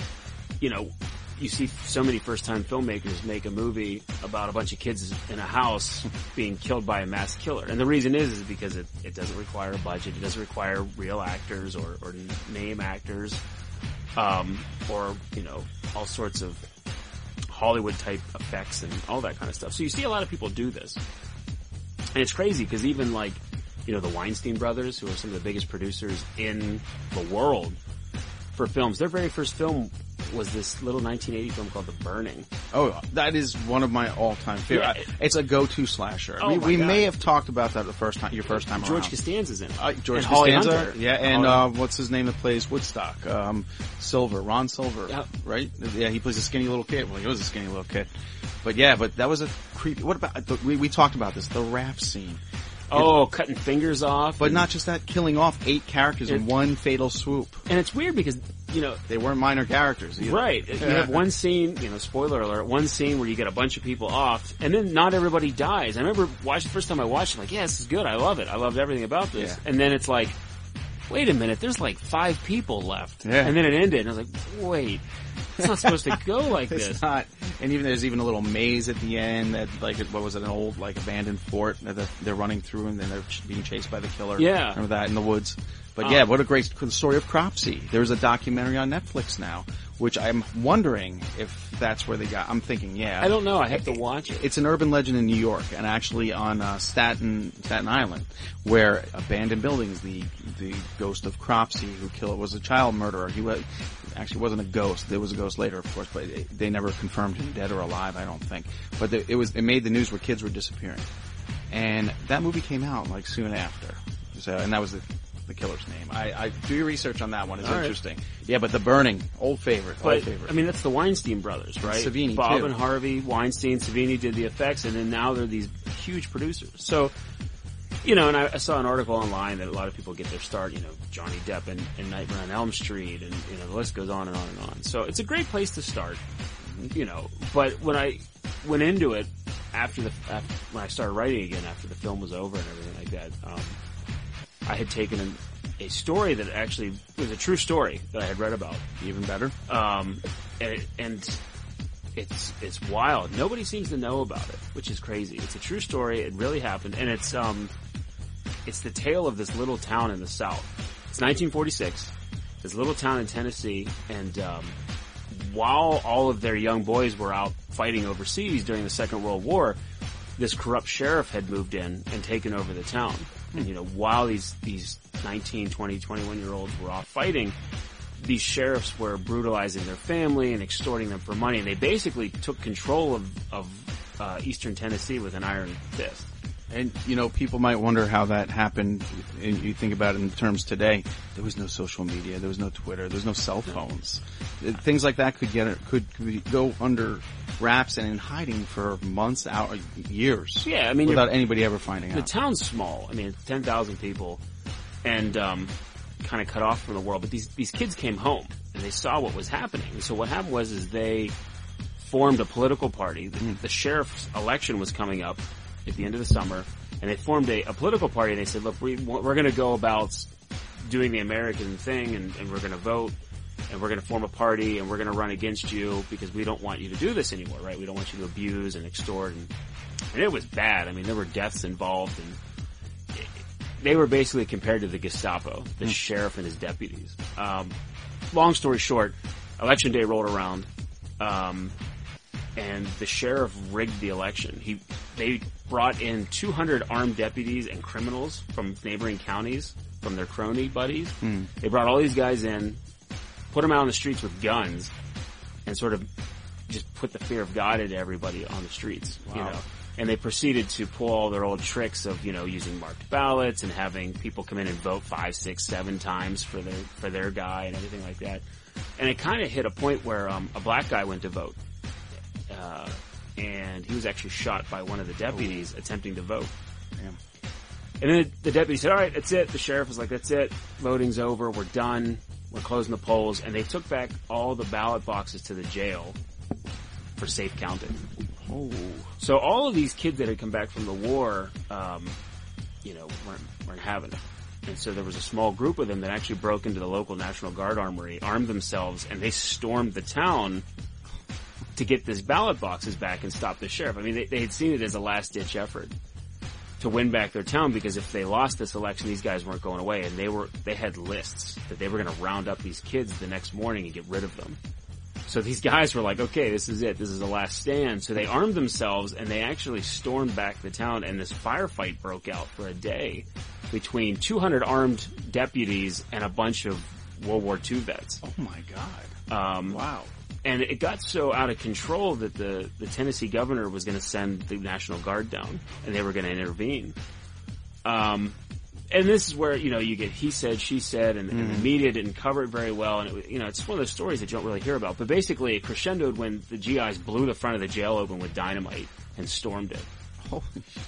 you know, you see so many first-time filmmakers make a movie about a bunch of kids in a house being killed by a mass killer, and the reason is is because it, it doesn't require a budget, it doesn't require real actors or, or name actors, um, or you know, all sorts of Hollywood type effects and all that kind of stuff. So you see a lot of people do this. And it's crazy because even like, you know, the Weinstein brothers, who are some of the biggest producers in the world for films, their very first film was this little 1980 film called The Burning. Oh, that is one of my all-time favorite. Yeah. It's a go-to slasher. Oh we we may have talked about that the first time, your first time around. George around. Costanza's in it. Uh, George and Costanza, Hunter. yeah, and uh, what's his name that plays Woodstock? Um, Silver, Ron Silver, Yeah. right? Yeah, he plays a skinny little kid. Well, he was a skinny little kid, but yeah, but that was a creepy. What about we? We talked about this, the raft scene, oh, cutting fingers off. but and, not just that, killing off eight characters in one fatal swoop. And it's weird because, you know, They weren't minor characters, either. Right. You have one scene, you know, spoiler alert, one scene where you get a bunch of people off, and then not everybody dies. I remember watching the first time I watched it, like, yeah, this is good. I love it. I loved everything about this. Yeah. And then it's like, wait a minute, there's like five people left. Yeah. And then it ended, and I was like, wait, it's not supposed to go like It's this. not, and even there's even a little maze at the end that, like, it- what was it, an old, like, abandoned fort that they're, they're running through and then they're being chased by the killer. Yeah. Remember that in the woods? But Um, yeah, what a great story of Cropsy. There's a documentary on Netflix now, which I'm wondering if that's where they got. I'm thinking, yeah. I don't know. I have to watch it. It's an urban legend in New York, and actually on uh, Staten Staten Island, where abandoned buildings, the the ghost of Cropsy, who killed was a child murderer. He was actually wasn't a ghost. There was a ghost later, of course, but it, they never confirmed him dead or alive. I don't think. But the, it was it made the news where kids were disappearing, and that movie came out like soon after. So, and that was the the killer's name. I, I do your research on that one. It's All right. interesting. Yeah, but the burning, old favorite, old favorite. I mean, that's the Weinstein brothers, right? Savini, Bob too. and Harvey, Weinstein, Savini did the effects, and then now they're these huge producers. So, you know, and I, I saw an article online that a lot of people get their start. You know, Johnny Depp and, and Nightmare on Elm Street, and you know, the list goes on and on and on. So it's a great place to start. You know, but when I went into it after the after, when I started writing again after the film was over and everything like that, um, I had taken a story that actually was a true story that I had read about. Even better. Um, and, and it's it's wild. Nobody seems to know about it, which is crazy. It's a true story. It really happened, and it's um, it's the tale of this little town in the South. It's 1946. This little town in Tennessee, and um, while all of their young boys were out fighting overseas during the Second World War, this corrupt sheriff had moved in and taken over the town. And you know, while these these 19, 20, 21 year olds were off fighting, these sheriffs were brutalizing their family and extorting them for money. And they basically took control of of uh, Eastern Tennessee with an iron fist. And you know, people might wonder how that happened. And you think about it in terms today. There was no social media. There was no Twitter. There was no cell phones. Uh, Things like that could get could, could go under wraps and in hiding for months, out years. Yeah, I mean, without anybody ever finding The out. The town's small. I mean, it's 10,000 people and, um, kind of cut off from the world. But these, these kids came home and they saw what was happening. So what happened was is they formed a political party. The, Hmm. the sheriff's election was coming up at the end of the summer and they formed a, a political party and they said, look, we, we're going to go about doing the American thing and, and we're going to vote and we're going to form a party and we're going to run against you because we don't want you to do this anymore, right? We don't want you to abuse and extort and, and it was bad. I mean, there were deaths involved and it- they were basically compared to the Gestapo, the sheriff and his deputies. Um, long story short, election day rolled around, um, and the sheriff rigged the election. He, they brought in 200 armed deputies and criminals from neighboring counties, from their crony buddies. They brought all these guys in, put them out on the streets with guns, and sort of just put the fear of God into everybody on the streets, you know. And they proceeded to pull all their old tricks of, you know, using marked ballots and having people come in and vote five, six, seven times for their, for their guy and everything like that. And it kind of hit a point where, um, a black guy went to vote. Uh, and he was actually shot by one of the deputies attempting to vote. Damn. And then the deputy said, all right, that's it. The sheriff was like, that's it. Voting's over. We're done. We're closing the polls. And they took back all the ballot boxes to the jail for safe counting. Oh, So all of these kids that had come back from the war, um, you know, weren't, weren't having it. And so there was a small group of them that actually broke into the local National Guard armory, armed themselves, and they stormed the town to get these ballot boxes back and stop the sheriff. I mean, they, they had seen it as a last ditch effort to win back their town because if they lost this election, these guys weren't going away and they were, they had lists that they were going to round up these kids the next morning and get rid of them. So these guys were like, okay, this is it. This is the last stand. So they armed themselves and they actually stormed back the town and this firefight broke out for a day between 200 armed deputies and a bunch of World War II vets. oh my God! Um, Wow. And it got so out of control that the, the Tennessee governor was going to send the National Guard down, and they were going to intervene. Um, and this is where you know you get he said, she said, and, and the media didn't cover it very well, and it, you know it's one of those stories that you don't really hear about. But basically, it crescendoed when the GIs blew the front of the jail open with dynamite and stormed it.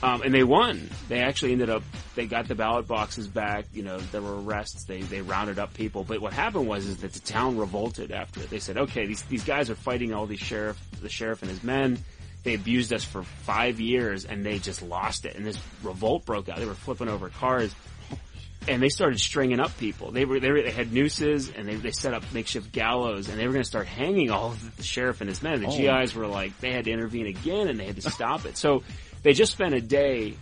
Um, and they won. They actually ended up, they got the ballot boxes back. You know, there were arrests. They, they rounded up people. But what happened was is that the town revolted after it. They said, okay, these, these guys are fighting all these sheriff, the sheriff and his men. They abused us for five years and they just lost it. And this revolt broke out. They were flipping over cars and they started stringing up people. They were, they, were, they had nooses and they, they set up makeshift gallows and they were going to start hanging all of the sheriff and his men. The Oh. GIs were like, they had to intervene again and they had to stop it. So they just spent a day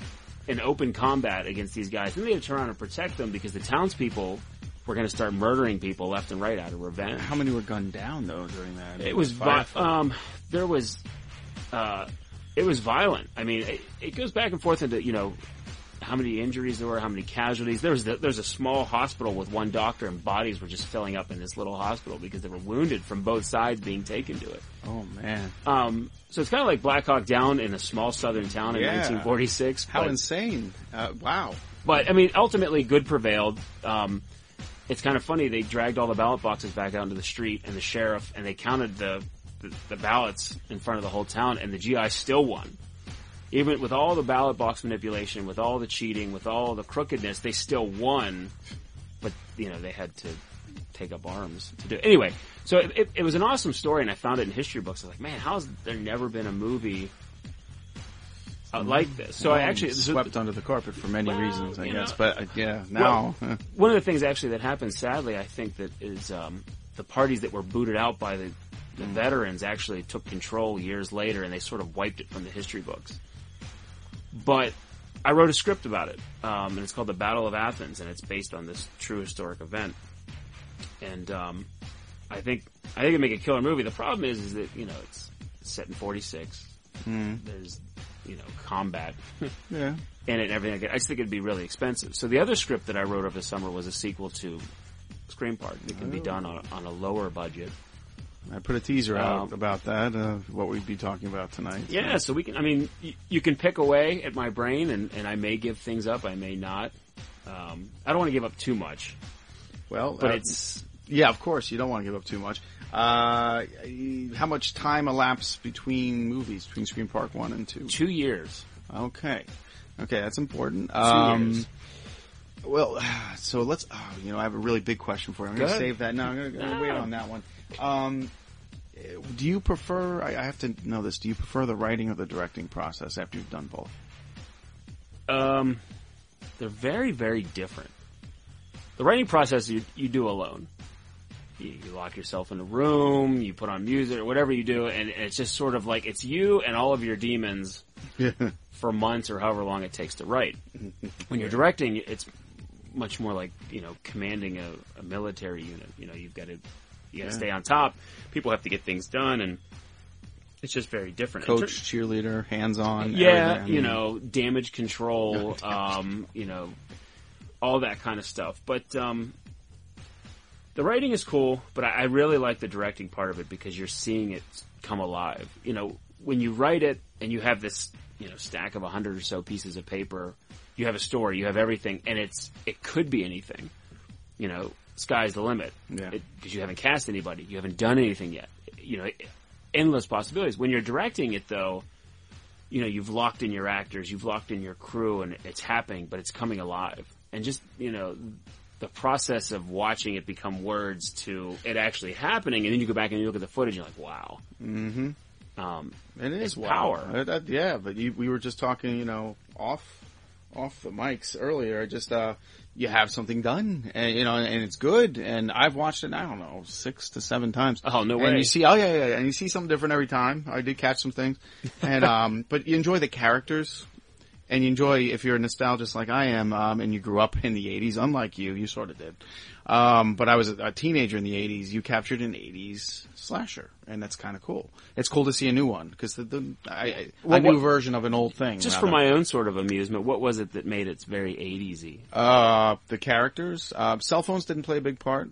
in open combat against these guys. Then they had to turn around and protect them because the townspeople were going to start murdering people left and right out of revenge. How many were gunned down though during that? It was vi- um, there was, uh, it was violent. I mean, it, it goes back and forth into you know how many injuries there were, how many casualties. There was the, there's a small hospital with one doctor, and bodies were just filling up in this little hospital because they were wounded from both sides being taken to it. Oh man, Um, so it's kind of like Black Hawk Down in a small southern town in Yeah. 1946. how but- insane! Uh, wow. but I mean, ultimately, good prevailed. Um, it's kind of funny. They dragged all the ballot boxes back out into the street, and the sheriff and they counted the, the the ballots in front of the whole town, and the GI still won. Even with all the ballot box manipulation, with all the cheating, with all the crookedness, they still won. But you know, they had to take up arms to do it. Anyway, so it, it, it was an awesome story, and I found it in history books. I was like, man, how has there never been a movie uh, like this? So I Well, actually so- swept under the carpet for many Well, reasons, I guess. know. but uh, yeah, now uh, one of the things actually that happened sadly i think that is um, the parties that were booted out by the, the veterans actually took control years later and they sort of wiped it from the history books but i wrote a script about it um, and it's called the battle of athens and it's based on this true historic event and um, i think i think it'd make a killer movie the problem is is that you know it's set in 46 there's you know combat yeah. in it and everything. like. I just think it'd be really expensive. So the other script that I wrote over the summer was a sequel to Scream Park. It can be done on a, on a lower budget. I put a teaser out Um, about that. Uh, what we'd be talking about tonight. Yeah, so we can. I mean, y- you can pick away at my brain, and, and I may give things up, I may not. Um, I don't want to give up too much, Well, but uh, it's yeah, of course you don't want to give up too much. Uh, how much time elapsed between movies, between Scream Park one and two? two years. Okay, okay, that's important. Two Um, years. Well, so let's. Oh, you know, I have a really big question for you. I'm going to save that. No, I'm going to wait on that one. Um, do you prefer? I, I have to know this. Do you prefer the writing or the directing process after you've done both? Um, they're very, very different. The writing process you, you do alone. You, you lock yourself in a room, you put on music or whatever you do, and it's just sort of like it's you and all of your demons for months or however long it takes to write. When you're directing, it's much more like you know commanding a, a military unit. You know, you've got to you got to Yeah. stay on top. People have to get things done, and it's just very different. Coach, cheerleader, hands on. yeah, you know, damage control, um, you know, all that kind of stuff. But um, the writing is cool, but I, I really like the directing part of it because you're seeing it come alive. You know, when you write it and you have this, you know, stack of a hundred or so pieces of paper, you have a story, you have everything, and it's it could be anything. You know, sky's the limit Yeah. because you haven't cast anybody, you haven't done anything yet. You know, endless possibilities. When you're directing it, though, you know, you've locked in your actors, you've locked in your crew, and it's happening, but it's coming alive. And just, you know, the process of watching it become words to it actually happening, and then you go back and you look at the footage, and you're like, wow. Mm-hmm. Um, It is power. Uh, yeah, but you, we were just talking, you know, off off the mics earlier. Just uh, you have something done, and you know, and it's good. And I've watched it. I don't know, six to seven times. Oh, no And way. you see, oh yeah, yeah, yeah, and you see something different every time. I did catch some things, and um, but you enjoy the characters. And you enjoy, if you're a nostalgist like I am, um, and you grew up in the 80s, unlike you, you sort of did. Um, but I was a, teenager in the 80s. You captured an 80s slasher, and that's kind of cool. It's cool to see a new one because the, the I, I, Well, a new what- version of an old thing. just rather. for my own sort of amusement, what was it that made it very 80s-y? uh, the characters, uh, cell phones didn't play a big part,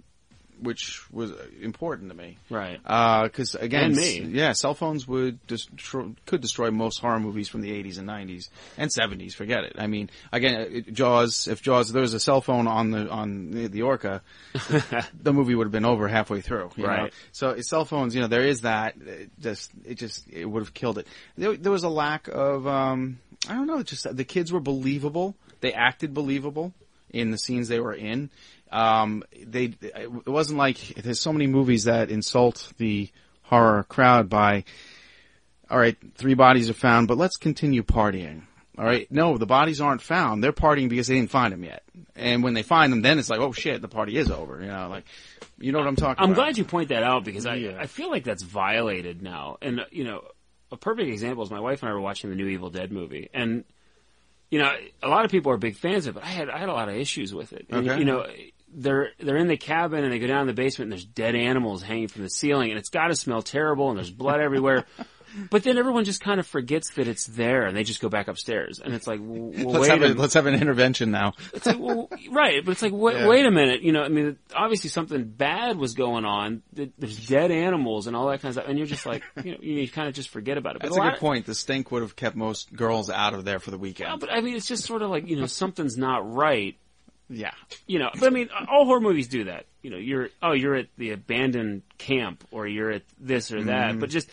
which was uh, important to me. Right. Because again, And me. yeah, cell phones would destroy, could destroy most horror movies from the 80s and 90s and 70s. Forget it. I mean, again, it- Jaws. If Jaws, there was a cell phone on the on the, the Orca, the movie would have been over halfway through. you know? Right. So uh, cell phones, you know, there is that. It just it just it would have killed it. There, there was a lack of um, I don't know. Just the kids were believable. They acted believable in the scenes they were in. Um, they it wasn't like there's so many movies that insult the horror crowd by all right, three bodies are found, but let's continue partying. All right, no, the bodies aren't found. They're partying because they didn't find them yet. And when they find them, then it's like, oh shit, the party is over. You know, like, you know what I'm talking about. I'm about? glad you point that out because I, Yeah. I feel like that's violated now. And, uh, you know, a perfect example is my wife and I were watching the new Evil Dead movie. And, you know, a lot of people are big fans of it. I had, I had a lot of issues with it. And, Okay. you know, they're they're in the cabin and they go down in the basement and there's dead animals hanging from the ceiling and it's got to smell terrible and there's blood everywhere. But then everyone just kind of forgets that it's there and they just go back upstairs and it's like, well, let's wait have a let's have an intervention now. it's like, well, right, but it's like, wait, Yeah. wait a minute, you know, I mean, obviously something bad was going on. There's dead animals and all that kind of stuff, and you're just like, you know, you kind of just forget about it. But That's a good point. The stink would have kept most girls out of there for the weekend. Well, but I mean, it's just sort of like, you know, something's not right. Yeah. You know, but I mean, all horror movies do that. You know, you're, oh, you're at the abandoned camp or you're at this or that, Mm-hmm. but just,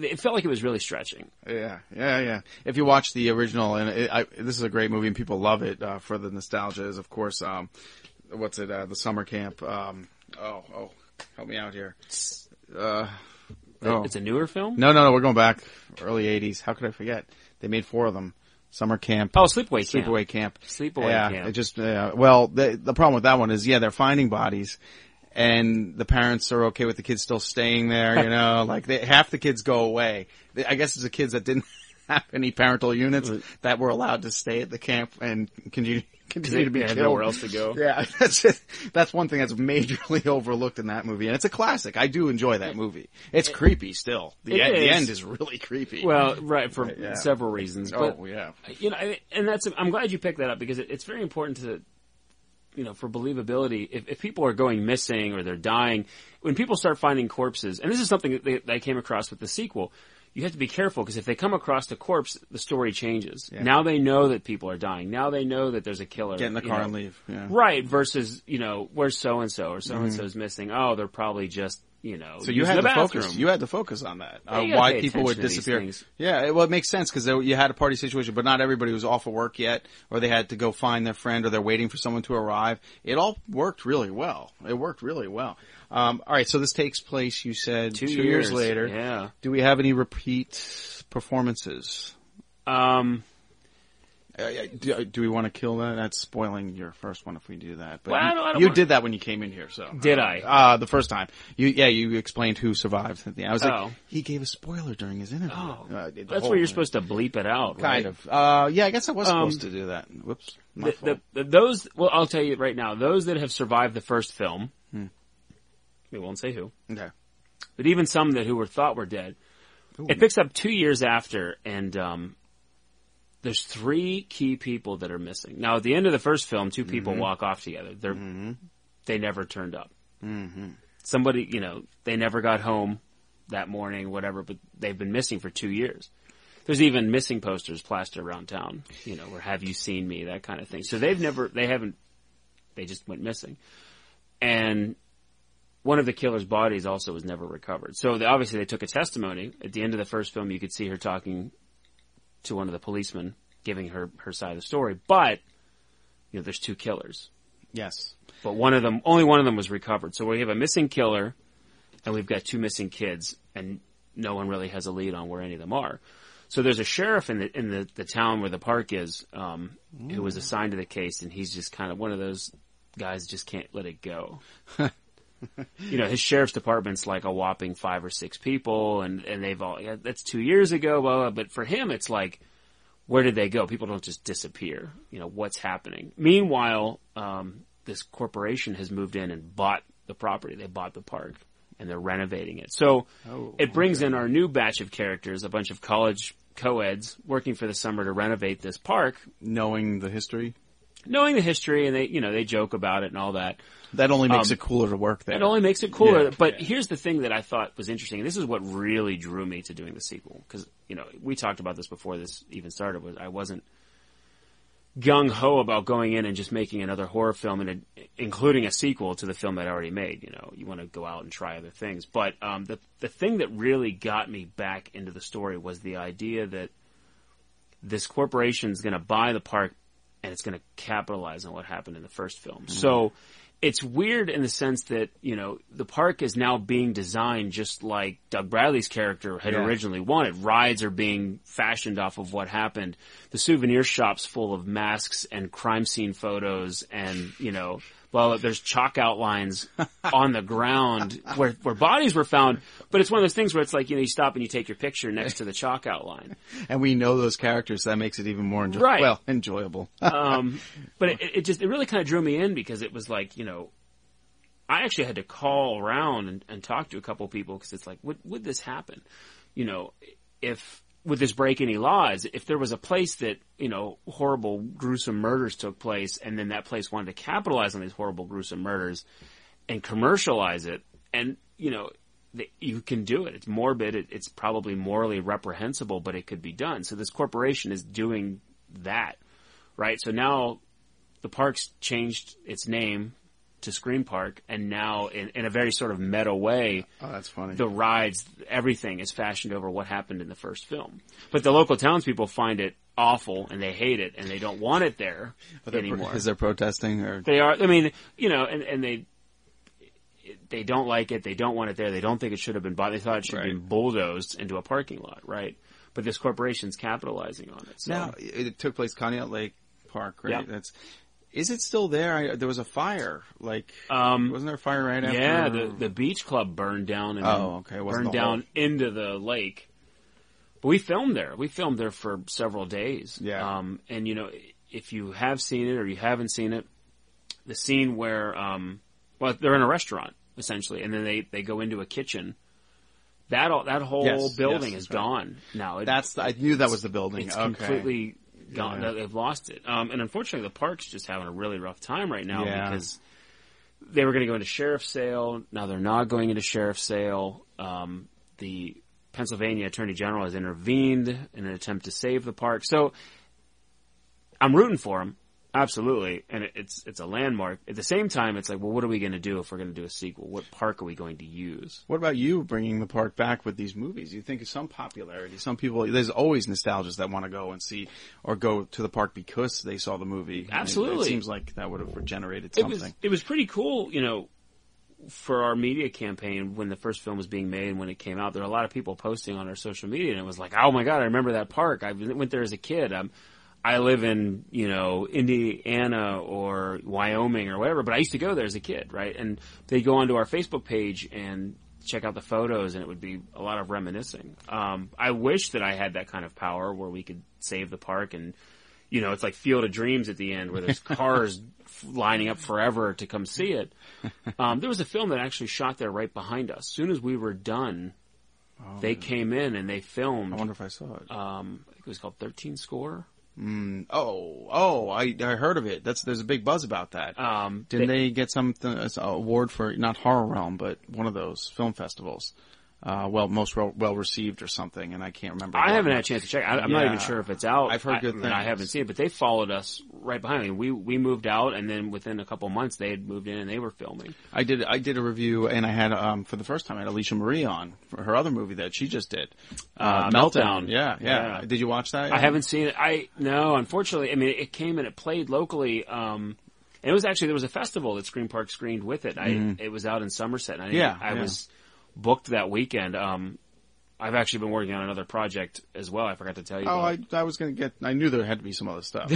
it felt like it was really stretching. Yeah, yeah, yeah. If you watch the original, and it, I, this is a great movie, and people love it uh, for the nostalgia. Is of course, um, what's it? Uh, the summer camp. Um, oh, oh, help me out here. Uh, oh. It's a newer film? no, no, no. We're going back early '80s. How could I forget? They made four of them. Summer camp. Oh, Sleepaway Camp. Sleepaway camp. Sleepaway yeah, Camp. It just uh, well, the the problem with that one is yeah, they're finding bodies, and the parents are okay with the kids still staying there. You know, like they, half the kids go away. I guess it's the kids that didn't have any parental units that were allowed to stay at the camp and continue continue to be killed. nowhere else to go. Yeah, that's it. That's one thing that's majorly overlooked in that movie, and it's a classic. I do enjoy that movie. It's creepy still. The It end, the is. end is really creepy. Well, right, for Yeah. several reasons. Oh, but, oh yeah. you know, and that's I'm glad you picked that up because it, it's very important to, you know, for believability. If, if people are going missing or they're dying, when people start finding corpses, and this is something that, they, that I came across with the sequel, you have to be careful because if they come across the corpse, the story changes. Now they know that people are dying. Now they know that there's a killer. Get in the car know. and leave. Yeah. Right, versus, you know, where's so and so or mm-hmm. so and so's missing. Oh, they're probably just, you know, So you had the to bathroom. focus. You had to focus on that. Yeah, uh, why people would attention to these disappear. Yeah, it, well, it makes sense because you had a party situation, but not everybody was off of work yet, or they had to go find their friend, or they're waiting for someone to arrive. It all worked really well. It worked really well. Um, all right, so this takes place. You said Two years, years, later. yeah. Do we have any repeat performances? Um, Uh, do, do we want to kill that? That's spoiling your first one if we do that. But Well, you, I don't- I don't you want- did that when you came in here, so Did I? Uh, the first time. You yeah, you explained who survived. at the end. I was Oh. like, he gave a spoiler during his interview. Oh, Uh, that's where you're thing. supposed to bleep it out, Kind right? of. Uh, yeah, I guess I was Um, supposed to do that. Whoops. The, the, those, well, I'll tell you right now, those that have survived the first film, Hmm. we won't say who, okay. but even some that who were thought were dead, it picks up two years after, and um, there's three key people that are missing. Now, at the end of the first film, two people Mm-hmm. walk off together. They're they never turned up. Mm-hmm. Somebody, you know, they never got home that morning, whatever. But they've been missing for two years. There's even missing posters plastered around town. You know, where have you seen me? That kind of thing. So they've never, they haven't, they just went missing. And one of the killer's bodies also was never recovered. So they, obviously they took a testimony. At the end of the first film, you could see her talking to one of the policemen, giving her her side of the story. But you know, there's two killers, Yes. but one of them, only one of them was recovered. So we have a missing killer, and we've got two missing kids, and no one really has a lead on where any of them are. So there's a sheriff in the in the, the town where the park is, um, who was assigned to the case, and he's just kind of one of those guys that just can't let it go. you know, his sheriff's department's like a whopping five or six people, and and they've all yeah, that's two years ago, blah, blah, but for him, it's like, where did they go? People don't just disappear. You know, what's happening? Meanwhile, um, this corporation has moved in and bought the property. They bought the park and they're renovating it. So it brings in our new batch of characters, a bunch of college co-eds working for the summer to renovate this park, Knowing the history, knowing the history and they, you know, they joke about it and all that. that only makes Um, it cooler to work there. It only makes it cooler. Yeah, but yeah. here's the thing that I thought was interesting. and This is what really drew me to doing the sequel because you know we talked about this before this even started. Was I wasn't gung ho about going in and just making another horror film and it, including a sequel to the film that I already made. You know, you want to go out and try other things. But um, the the thing that really got me back into the story was the idea that this corporation is going to buy the park and it's going to capitalize on what happened in the first film. Mm-hmm. So it's weird in the sense that, you know, the park is now being designed just like Doug Bradley's character had Yeah. originally wanted. Rides are being fashioned off of what happened. The souvenir shop's full of masks and crime scene photos and, you know, Well, there's chalk outlines on the ground where where bodies were found, but it's one of those things where it's like you know you stop and you take your picture next to the chalk outline. And we know those characters, so that makes it even more enjoy- Right. well enjoyable. um, but it, it just it really kind of drew me in because it was like you know, I actually had to call around and, and talk to a couple people because it's like, would would this happen? You know, if would this break any laws? If there was a place that you know horrible, gruesome murders took place, and then that place wanted to capitalize on these horrible, gruesome murders and commercialize it, and you know. that You can do it. It's morbid. It, it's probably morally reprehensible, but it could be done. So this corporation is doing that right? So now the park's changed its name to Scream Park, and now in, in a very sort of meta way, oh, that's funny. the rides, everything is fashioned over what happened in the first film. But the local townspeople find it awful, and they hate it, and they don't want it there anymore. Is there protesting or? They are. I mean, you know, and, and they they don't like it. They don't want it there. They don't think it should have been bought. They thought it should have been bulldozed into a parking lot, right? But this corporation's capitalizing on it. So. Now it took place Conneaut Lake Park, right? Yeah. That's. Is it still there? I, there was a fire. Like, Um, wasn't there a fire right after? Yeah, the the beach club burned down and Oh, okay. Burned the down into the lake. But we filmed there. We filmed there for several days. Yeah. Um, and you know, if you have seen it or you haven't seen it, the scene where um, well, they're in a restaurant essentially, and then they they go into a kitchen. That all, that whole Yes, building yes, is right. gone now. It, That's. I knew that was the building. it's okay. completely gone. Yeah. They've lost it. Um, and unfortunately, the park's just having a really rough time right now Yeah. because they were going to go into sheriff's sale. Now they're not going into sheriff's sale. Um, the Pennsylvania Attorney General has intervened in an attempt to save the park. So I'm rooting for him. Absolutely, and it's it's a landmark. At the same time, it's like, well, what are we going to do if we're going to do a sequel? What park are we going to use? What about you bringing the park back with these movies? You think of some popularity. Some people, there's always nostalgists that want to go and see or go to the park because they saw the movie. And it- It, Absolutely. seems like that would have regenerated it something. was it was pretty cool, you know, for our media campaign when the first film was being made and when it came out. There were a lot of people posting on our social media, and it was like, "Oh my god, I remember that park! I went there as a kid." Um, I live in you know Indiana or Wyoming or whatever, but I used to go there as a kid, right? And they'd go onto our Facebook page and check out the photos, and it would be a lot of reminiscing. Um, I wish that I had that kind of power where we could save the park and you know, it's like Field of Dreams at the end where there's cars lining up forever to come see it. Um, there was a film that actually shot there right behind us. As soon as we were done, they came in and they filmed. I wonder if I saw it. Um, I think it was called 13 Score. Mm, oh, oh, I, I heard of it. That's there's a big buzz about that. Um, Didn't they, get some an award for not horror realm, but one of those film festivals? Uh, well, most well, well received or something, and I can't remember. I haven't had a chance to check. I, I'm not even sure if it's out. I've heard good I mean, I haven't seen it, but they followed us right behind me. We we moved out, and then within a couple months, they had moved in and they were filming. I did. I did a review, and I had um, for the first time I had Alicia Marie on for her other movie that she just did, Uh, Meltdown. Yeah, yeah, Yeah. Did you watch that? I haven't seen it. I no, unfortunately. I mean, it came and it played locally. Um, and it was actually there was a festival that Scream Park screened with it. I Mhm. it was out in Somerset. And I, Yeah, I yeah. was booked that weekend. Um, I've actually been working on another project as well. I forgot to tell you. Oh. I, I was gonna get. I knew there had to be some other stuff.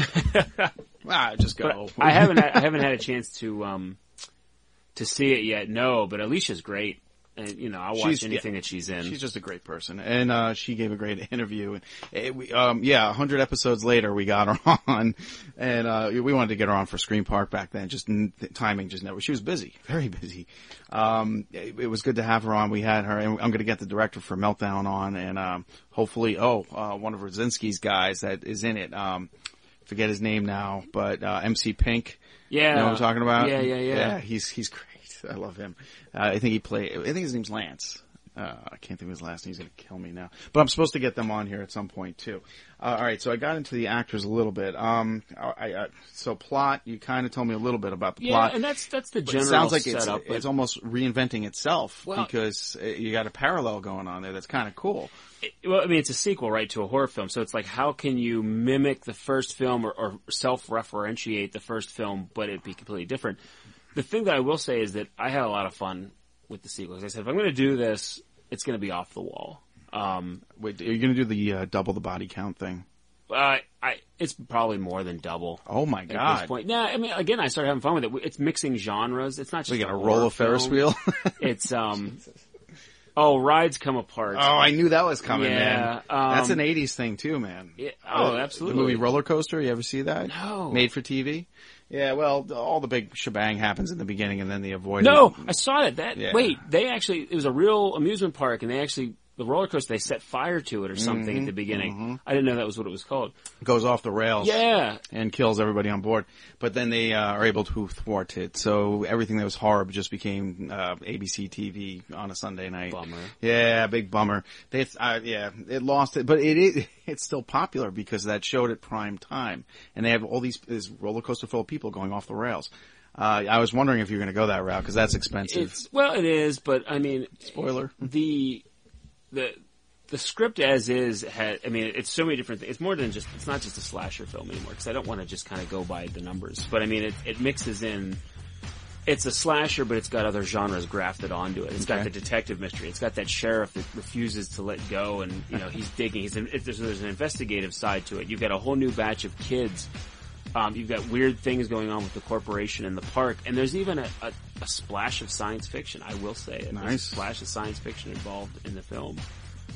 ah, just go. I haven't had, I haven't had a chance to um to see it yet. No, but Alicia's great. And you know, I'll watch She's- anything yeah. that she's in. She's just a great person, and uh, she gave a great interview. And it, we, um, yeah, hundred episodes later, we got her on, and uh, we wanted to get her on for Scream Park back then. Just n- the timing, just never. She was busy, very busy. Um, it, it was good to have her on. We had her, and I'm going to get the director for Meltdown on, and um, hopefully, oh, uh, one of Rosinski's guys that is in it. Um, forget his name now, but uh, MC Pink. Yeah. you know what I'm talking about. Yeah, yeah, yeah. Yeah, he's he's. I love him. Uh, I think he play. I think his name's Lance. Uh, I can't think of his last name. He's gonna kill me now. But I'm supposed to get them on here at some point too. Uh, all right, so I got into the actors a little bit. Um, I, I so plot. You kind of told me a little bit about the yeah, plot. and that's that's the general it sounds like it's, setup. but- it's almost reinventing itself Well- because uh, you got a parallel going on there. That's kind of cool. well, I mean, it's a sequel, right, to a horror film. So it's like, how can you mimic the first film or, or self-referentiate the first film, but it be completely different? The thing that I will say is that I had a lot of fun with the sequel. I said, if I'm going to do this, it's going to be off the wall. Um, Wait, are you going to do the uh, double the body count thing? Uh, I it's probably more than double. Oh my At this god. point, yeah. I mean, again, I started having fun with it. It's mixing genres. It's not just We got a roll of Ferris film. wheel. It's um. Oh, rides come apart. oh, I knew that was coming, Yeah, man. um, That's an '80s thing too, man. Yeah, oh, absolutely. The movie Roller Coaster. You ever see that? No. Made for TV. Yeah. Well, all the big shebang happens in the beginning, and then they avoid. No, it. I saw that. That Yeah. wait, they actually it was a real amusement park, and they actually the roller coaster they set fire to it or something Mm-hmm. at the beginning. I didn't know that was what it was called. goes off the rails. Yeah, and kills everybody on board. But then they uh, are able to thwart it. So everything that was horrible just became uh, ABC TV on a Sunday night. Bummer. Yeah, big bummer. They, uh, yeah, it lost it, but it is it's still popular because that showed at prime time, and they have all these this roller coaster full of people going off the rails. Uh, I was wondering if you're going to go that route because that's expensive. it's well, it is, but I mean, Spoiler. the the the script as is had. I mean, it's so many different things. It's more than just. It's not just a slasher film anymore because I don't want to just kind of go by the numbers. But I mean, it it mixes in. It's a slasher, but it's got other genres grafted onto it. It's got the detective mystery. It's got that sheriff that refuses to let go, and you know he's digging. He's there's, there's an investigative side to it. You've got a whole new batch of kids. Um, you've got weird things going on with the corporation and the park, and there's even a, a, a splash of science fiction. I will say it. There's a splash of science fiction involved in the film.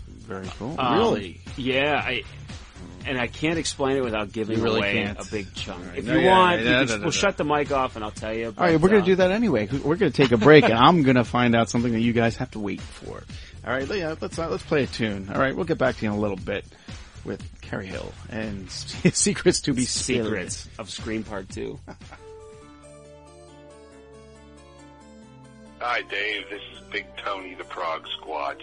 Very cool. Um, really? Yeah, I and I can't explain it without giving really away can't. a big chunk. Right. If No, you yeah, want, yeah, you no, can- no, no, we'll no. shut the mic off and I'll tell you. All right, we're going uh, to do that anyway. We're going to take a break, and I'm going to find out something that you guys have to wait for. All right, yeah, let's uh, let's play a tune. All right, we'll get back to you in a little bit with Cary Hill and Secrets to be Spilled. Secrets of Scream Park Two. Hi, Dave. This is Big Tony, the Prog Squatch,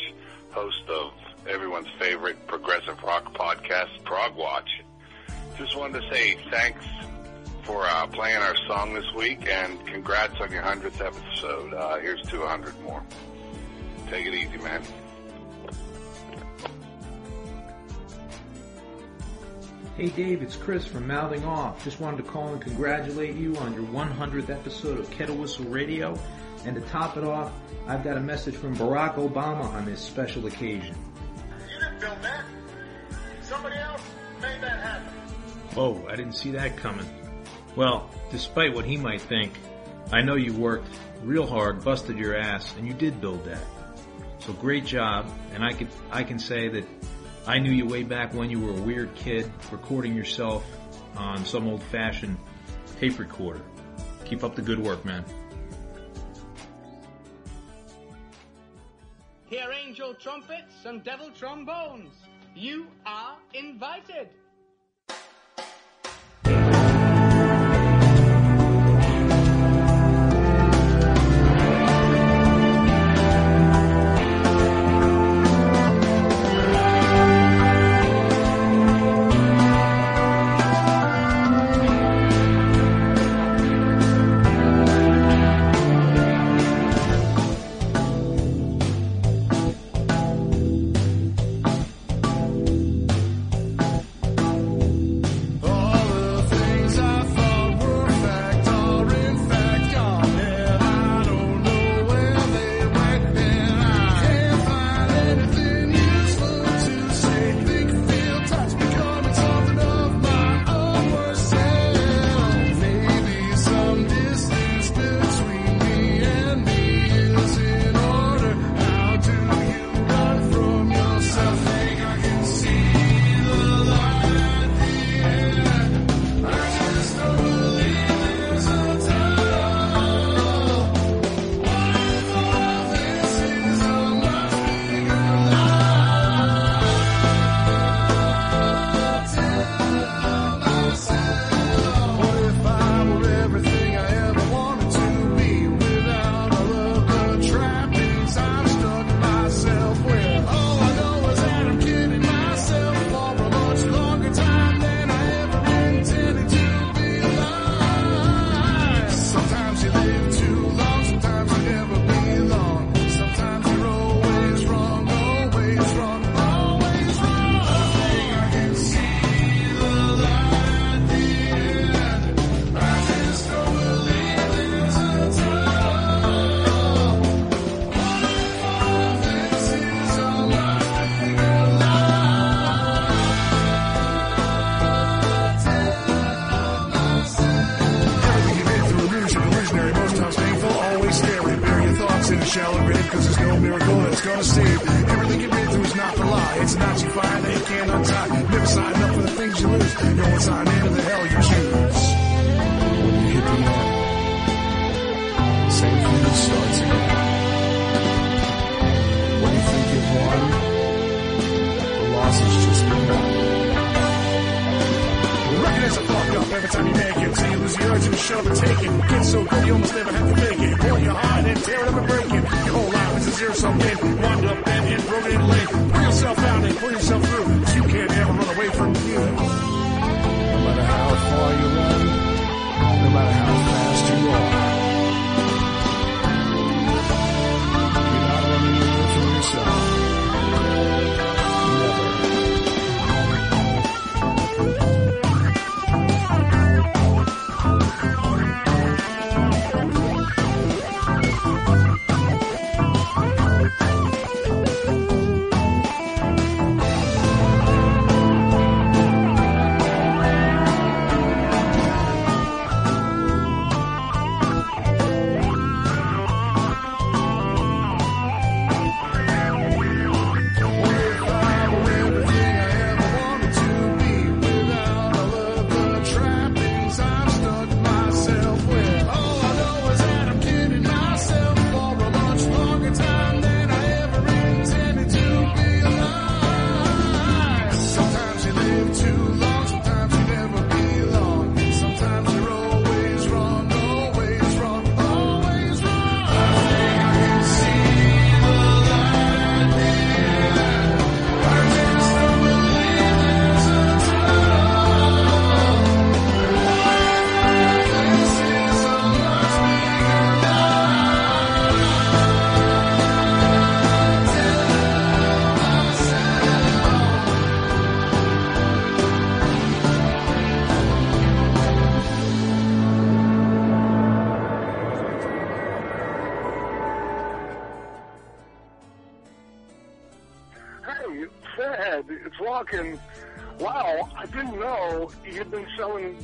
host of everyone's favorite progressive rock podcast, Prog Watch. Just wanted to say thanks for uh, playing our song this week, and congrats on your 100th episode. Uh, here's to 100 more. Take it easy, man. Hey Dave, it's Chris from Mouthing Off. Just wanted to call and congratulate you on your 100th episode of Kettle Whistle Radio. And to top it off, I've got a message from Barack Obama on this special occasion. You didn't film that. Somebody else made that happen. Oh, I didn't see that coming. Well, despite what he might think, I know you worked real hard, busted your ass, and you did build that. So great job, and I could I can say that I knew you way back when you were a weird kid recording yourself on some old fashioned tape recorder. Keep up the good work, man. Hear angel trumpets and devil trombones. You are invited.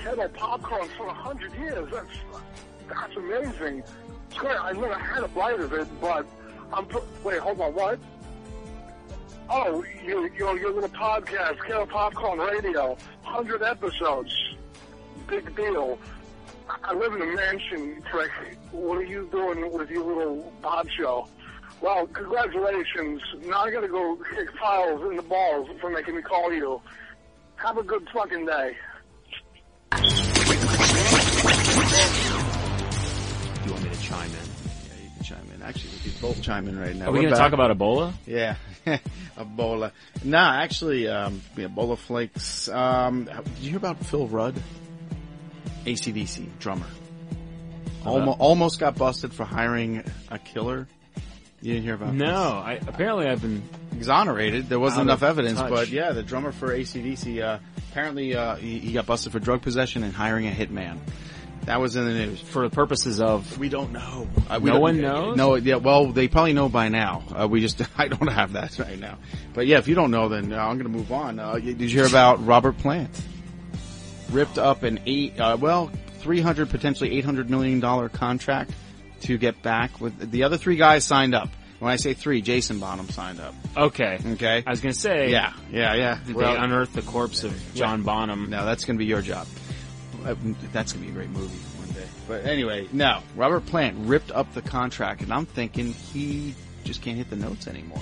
Kettle popcorn for a hundred years. That's that's amazing. Great. I never had a bite of it, but I'm. Wait, hold on. What? Oh, you, your your little podcast, Kettle Popcorn Radio, hundred episodes. Big deal. I live in a mansion, Trick. What are you doing with your little pod show? Well, congratulations. Now I gotta go kick Pyles in the balls for making me call you. Have a good fucking day. You want me to chime in? Yeah, you can chime in. Actually, we could both chime in right now. Are we going to talk about Ebola? Yeah, Ebola. Nah, actually, um, Ebola flakes. Um, did you hear about Phil Rudd? ACDC drummer. Almost, almost got busted for hiring a killer. You didn't hear about No, this? I apparently I've been exonerated. There wasn't enough evidence, touch. but yeah, the drummer for ACDC, uh, apparently, uh, he, he got busted for drug possession and hiring a hitman. That was in the news. for the purposes of. We don't know. Uh, we No don't- one knows? No, yeah. Well, they probably know by now. Uh, we just I don't have that right now. But yeah, if you don't know, then uh, I'm going to move on. Uh, did you hear about Robert Plant? Ripped up an eight, uh, well, 300 potentially 800 million dollar contract to get back with the other three guys signed up. When I say three, Jason Bonham signed up. Okay. Okay. I was going to say. Yeah, yeah, yeah. Did Well- they unearth the corpse of John Bonham? No, that's going to be your job. Uh, That's going to be a great movie one day. But anyway, no. Robert Plant ripped up the contract, and I'm thinking he just can't hit the notes anymore.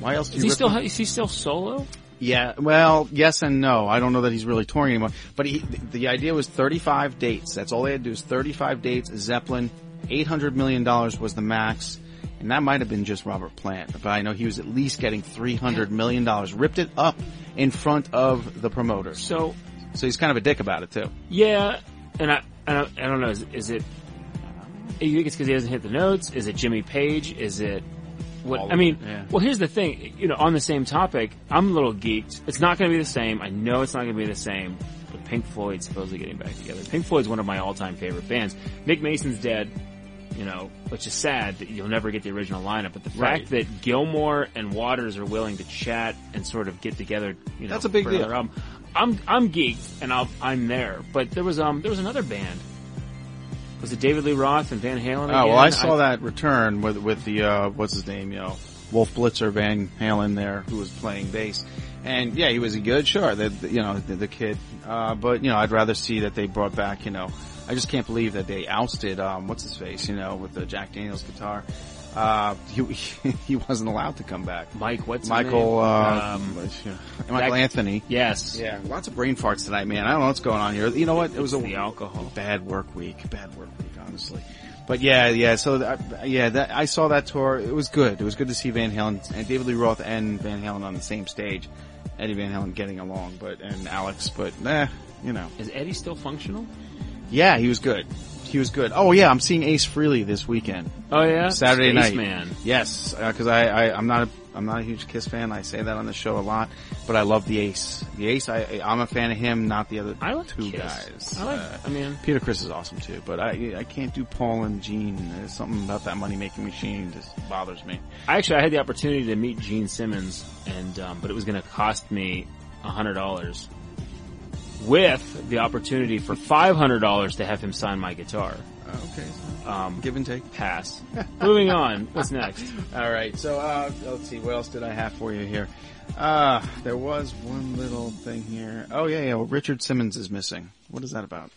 Why else do Is you he still? him? Is he still solo? Yeah, well, yes and no. I don't know that he's really touring anymore. But he, the idea was 35 dates. That's all they had to do is 35 dates. Zeppelin, 800 million dollars was the max. And that might have been just Robert Plant, but I know he was at least getting 300 million dollars. Ripped it up in front of the promoter. So, so he's kind of a dick about it too. Yeah, and I, I don't, I don't know. Is, is it? You think it's because he hasn't hit the notes? Is it Jimmy Page? Is it? What All I mean, yeah. well, here's the thing. You know, on the same topic, I'm a little geeked. It's not going to be the same. I know it's not going to be the same. But Pink Floyd's supposedly getting back together. Pink Floyd's one of my all-time favorite bands. Nick Mason's dead. You know, which is sad that you'll never get the original lineup. But the Right. fact that Gilmour and Waters are willing to chat and sort of get together, you know, That's a big deal. album, I'm I'm geeked and I'll, I'm there. But there was um there was another band Was it David Lee Roth and Van Halen? Oh well. I saw that return with with the uh, what's his name, you know, Wolf Blitzer Van Halen there, who was playing bass, and yeah, he was a good, sure, the, the- you know, the, the kid, uh, but you know, I'd rather see that they brought back, you know, I just can't believe that they ousted, um, what's his face, you know, with the Jack Daniels guitar. Uh, he, he wasn't allowed to come back. Mike, what's his Michael, name? uh, Um, Michael that- Anthony. Yes. Yeah, lots of brain farts tonight, man. I don't know what's going on here. You know what? It was a the alcohol. bad work week. Bad work week, honestly. But yeah, yeah. So uh, yeah, that, I saw that tour. It was good. It was good to see Van Halen and David Lee Roth and Van Halen on the same stage. Eddie Van Halen getting along, but and Alex, but nah, you know. Is Eddie still functional? Yeah, he was good. He was good. Oh yeah, I'm seeing Ace Frehley this weekend. Oh yeah, Saturday night. Man. Yes, because I, I I'm not a I'm not a huge Kiss fan. I say that on the show a lot, but I love the Ace. The Ace, I I'm a fan of him, not the other I like two Kiss. guys. I like. Uh, I mean, Peter Criss is awesome too, but I I can't do Paul and Gene. There's something about that money making machine just bothers me. I actually I had the opportunity to meet Gene Simmons, and um, but it was going to cost me a hundred dollars, with the opportunity for five hundred dollars to have him sign my guitar. Okay, Um, give and take. pass. Moving on. What's next? All right, so uh, let's see, what else did I have for you here? Uh, there was one little thing here. Oh yeah, yeah. Well, Richard Simmons is missing. What is that about?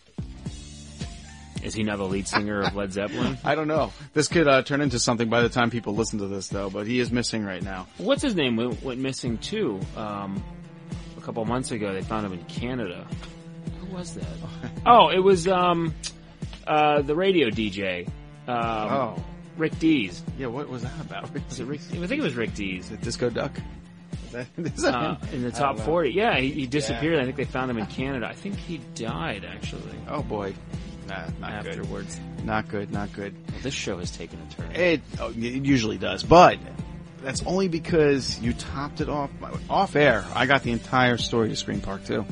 Is he now the lead singer of Led Zeppelin? I don't know. This could uh, turn into something by the time people listen to this, though. But he is missing right now. What's his name? Went, went missing too. Um, couple months ago, they found him in Canada. Who was that? Oh, it was um, uh, the radio DJ. Um, Oh. Rick Dees. Yeah, what was that about? Was it Rick? I think it was Rick Dees. The Disco Duck. Uh, in the top 40. Yeah, he, he disappeared. I think they found him in Canada. I think he died, actually. Oh boy, nah, not Afterwards. good. Not good. Not good. Well, this show has taken a turn. It, oh, it usually does, but that's only because you topped it off off air. I got the entire story to Scream Park too.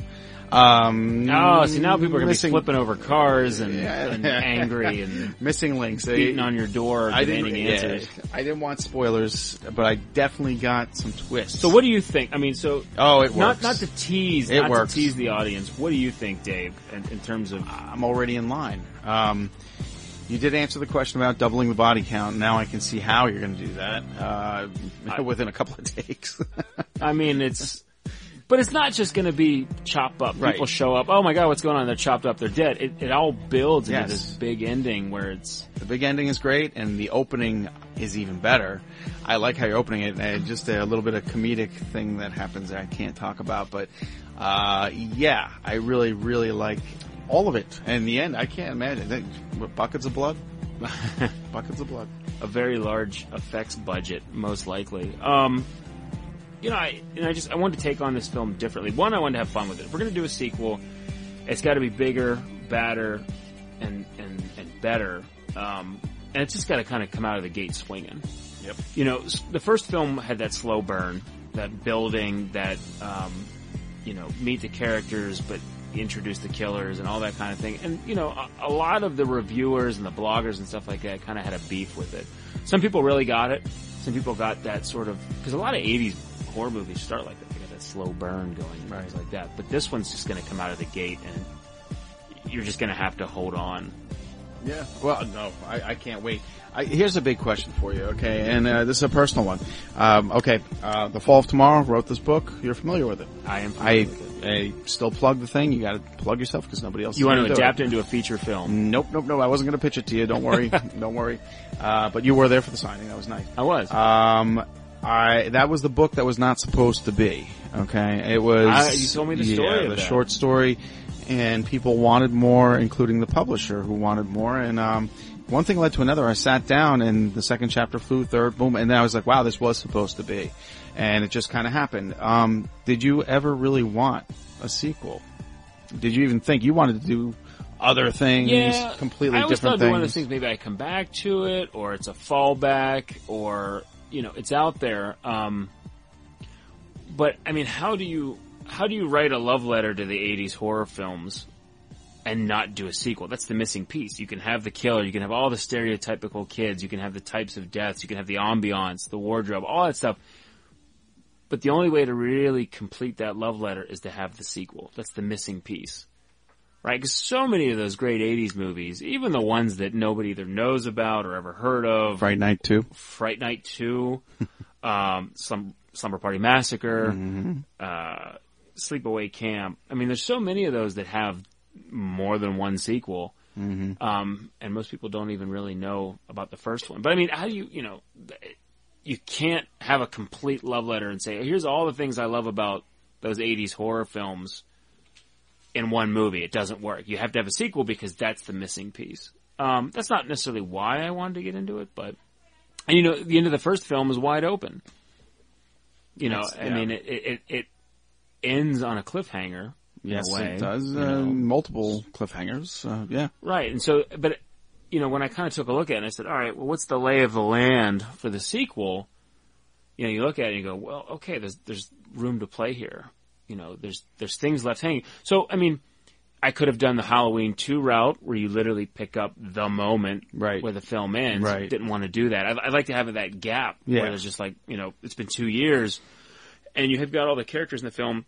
Um, Oh, see now people are going to be flipping over cars and, Yeah. and angry and missing links. beating on your door I didn't, demanding yeah. I didn't want spoilers, but I definitely got some twists. So what do you think? I mean, so Oh, it not works. not to tease, It not works. to tease the audience. What do you think, Dave, in, in terms of? I'm already in line. Um, you did answer the question about doubling the body count. Now I can see how you're going to do that uh, within a couple of takes. I mean, it's. But it's not just going to be chop up. Right. People show up. Oh my god, what's going on? They're chopped up. They're dead. It, it all builds into this big ending where it's. the big ending is great, and the opening is even better. I like how you're opening it, and just a little bit of comedic thing that happens that I can't talk about, but uh, yeah, I really, really like all of it. And in the end, I can't imagine that, what, buckets of blood, buckets of blood. a very large effects budget, most likely. Um, you know, I and I just I wanted to take on this film differently. One, I wanted to have fun with it. If we're going to do a sequel, it's got to be bigger, badder, and and and better. Um, and it's just got to kind of come out of the gate swinging. Yep. You know, the first film had that slow burn, that building, that um, you know, meet the characters, but introduce the killers and all that kind of thing. And you know, a, a lot of the reviewers and the bloggers and stuff like that kind of had a beef with it. Some people really got it. Some people got that sort of because a lot of '80s horror movies start like that. They got that slow burn going and things like that. But this one's just going to come out of the gate, and you're just going to have to hold on. Yeah. Well, no, I, I can't wait. I, here's a big question for you, okay? And uh, this is a personal one. Um, okay, uh, The Fall of Tomorrow wrote this book. You're familiar with it. I am. I, with it. I still plug the thing. You got to plug yourself because nobody else. You want gonna adapt it. it into a feature film? Nope, nope, nope. I wasn't going to pitch it to you. Don't worry. Don't worry. Uh, but you were there for the signing. That was nice. I was. Um, I that was the book that was not supposed to be. Okay, it was. I- you told me the story Yeah, of the that. short story, and people wanted more, including the publisher who wanted more. And um, one thing led to another. I sat down, and the second chapter flew, third, boom, and then I was like, "Wow, this was supposed to be," and it just kind of happened. Um, did you ever really want a sequel? Did you even think you wanted to do other things, yeah, completely I always different things? one of those things. Maybe I come back to it, or it's a fallback, or you know, it's out there. Um, but I mean, how do you how do you write a love letter to the '80s horror films and not do a sequel? That's the missing piece. You can have the killer, you can have all the stereotypical kids, you can have the types of deaths, you can have the ambiance, the wardrobe, all that stuff. But the only way to really complete that love letter is to have the sequel. That's the missing piece. right? Because so many of those great '80s movies, even the ones that nobody either knows about or ever heard of, Fright Night 2. Fright Night Two, um, some Slumber Party Massacre, Mhm. uh, Sleepaway Camp. I mean, there's so many of those that have more than one sequel. Mhm. Um, and most people don't even really know about the first one. But I mean, how do you, you know, you can't have a complete love letter and say, here's all the things I love about those 80s horror films in one movie. It doesn't work. You have to have a sequel because that's the missing piece. Um, that's not necessarily why I wanted to get into it, but, and you know, the end of the first film is wide open. You know, That's- I mean, it, it- it ends on a cliffhanger. Yes, way, it does. you Uh, multiple cliffhangers. Uh, yeah. Right. And so, but, you know, when I kind of took a look at it and I said, all right, well, what's the lay of the land for the sequel? You know, you look at it and you go, well, okay, there's, there's room to play here. You know, there's, there's things left hanging. So, I mean, I could have done the Halloween 2 route where you literally pick up the moment right. where the film ends. Right. Didn't want to do that. I'd, I'd like to have that gap Yeah. where there's just like, you know, it's been two years and you have got all the characters in the film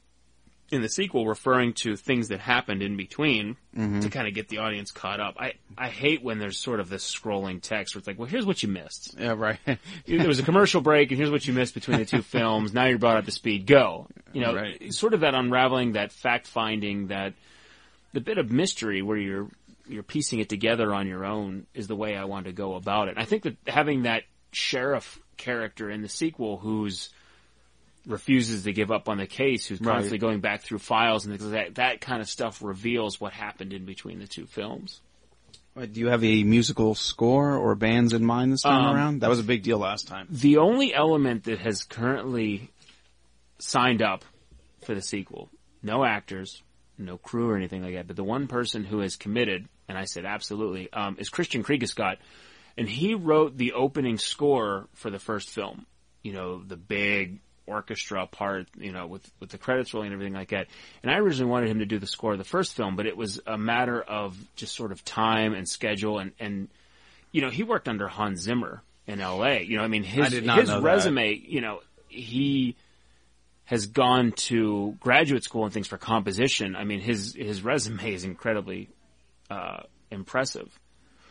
in the sequel referring to things that happened in between Mhm. to kind of get the audience caught up. I, I hate when there's sort of this scrolling text where it's like, well, here's what you missed. Yeah, right. there was a commercial break and here's what you missed between the two films. Now you're brought up to speed. Go. You know, Right. sort of that unraveling, that fact finding, that the bit of mystery where you're you're piecing it together on your own is the way I want to go about it. And I think that having that sheriff character in the sequel who's refuses to give up on the case, who's Right. constantly going back through files and things like that, that kind of stuff reveals what happened in between the two films. Do you have a musical score or bands in mind this time Um, around? That was a big deal last time. The only element that has currently signed up for the sequel, no actors, no crew or anything like that, but the one person who has committed, and I said absolutely, um, is Christian Kriegescott, and he wrote the opening score for the first film. You know, the big orchestra part, you know, with, with the credits rolling and everything like that. And I originally wanted him to do the score of the first film, but it was a matter of just sort of time and schedule and, and, you know, he worked under Hans Zimmer in LA. You know, I mean, his, I his know that. resume, you know, he has gone to graduate school and things for composition. I mean, his, his resume is incredibly, uh, impressive.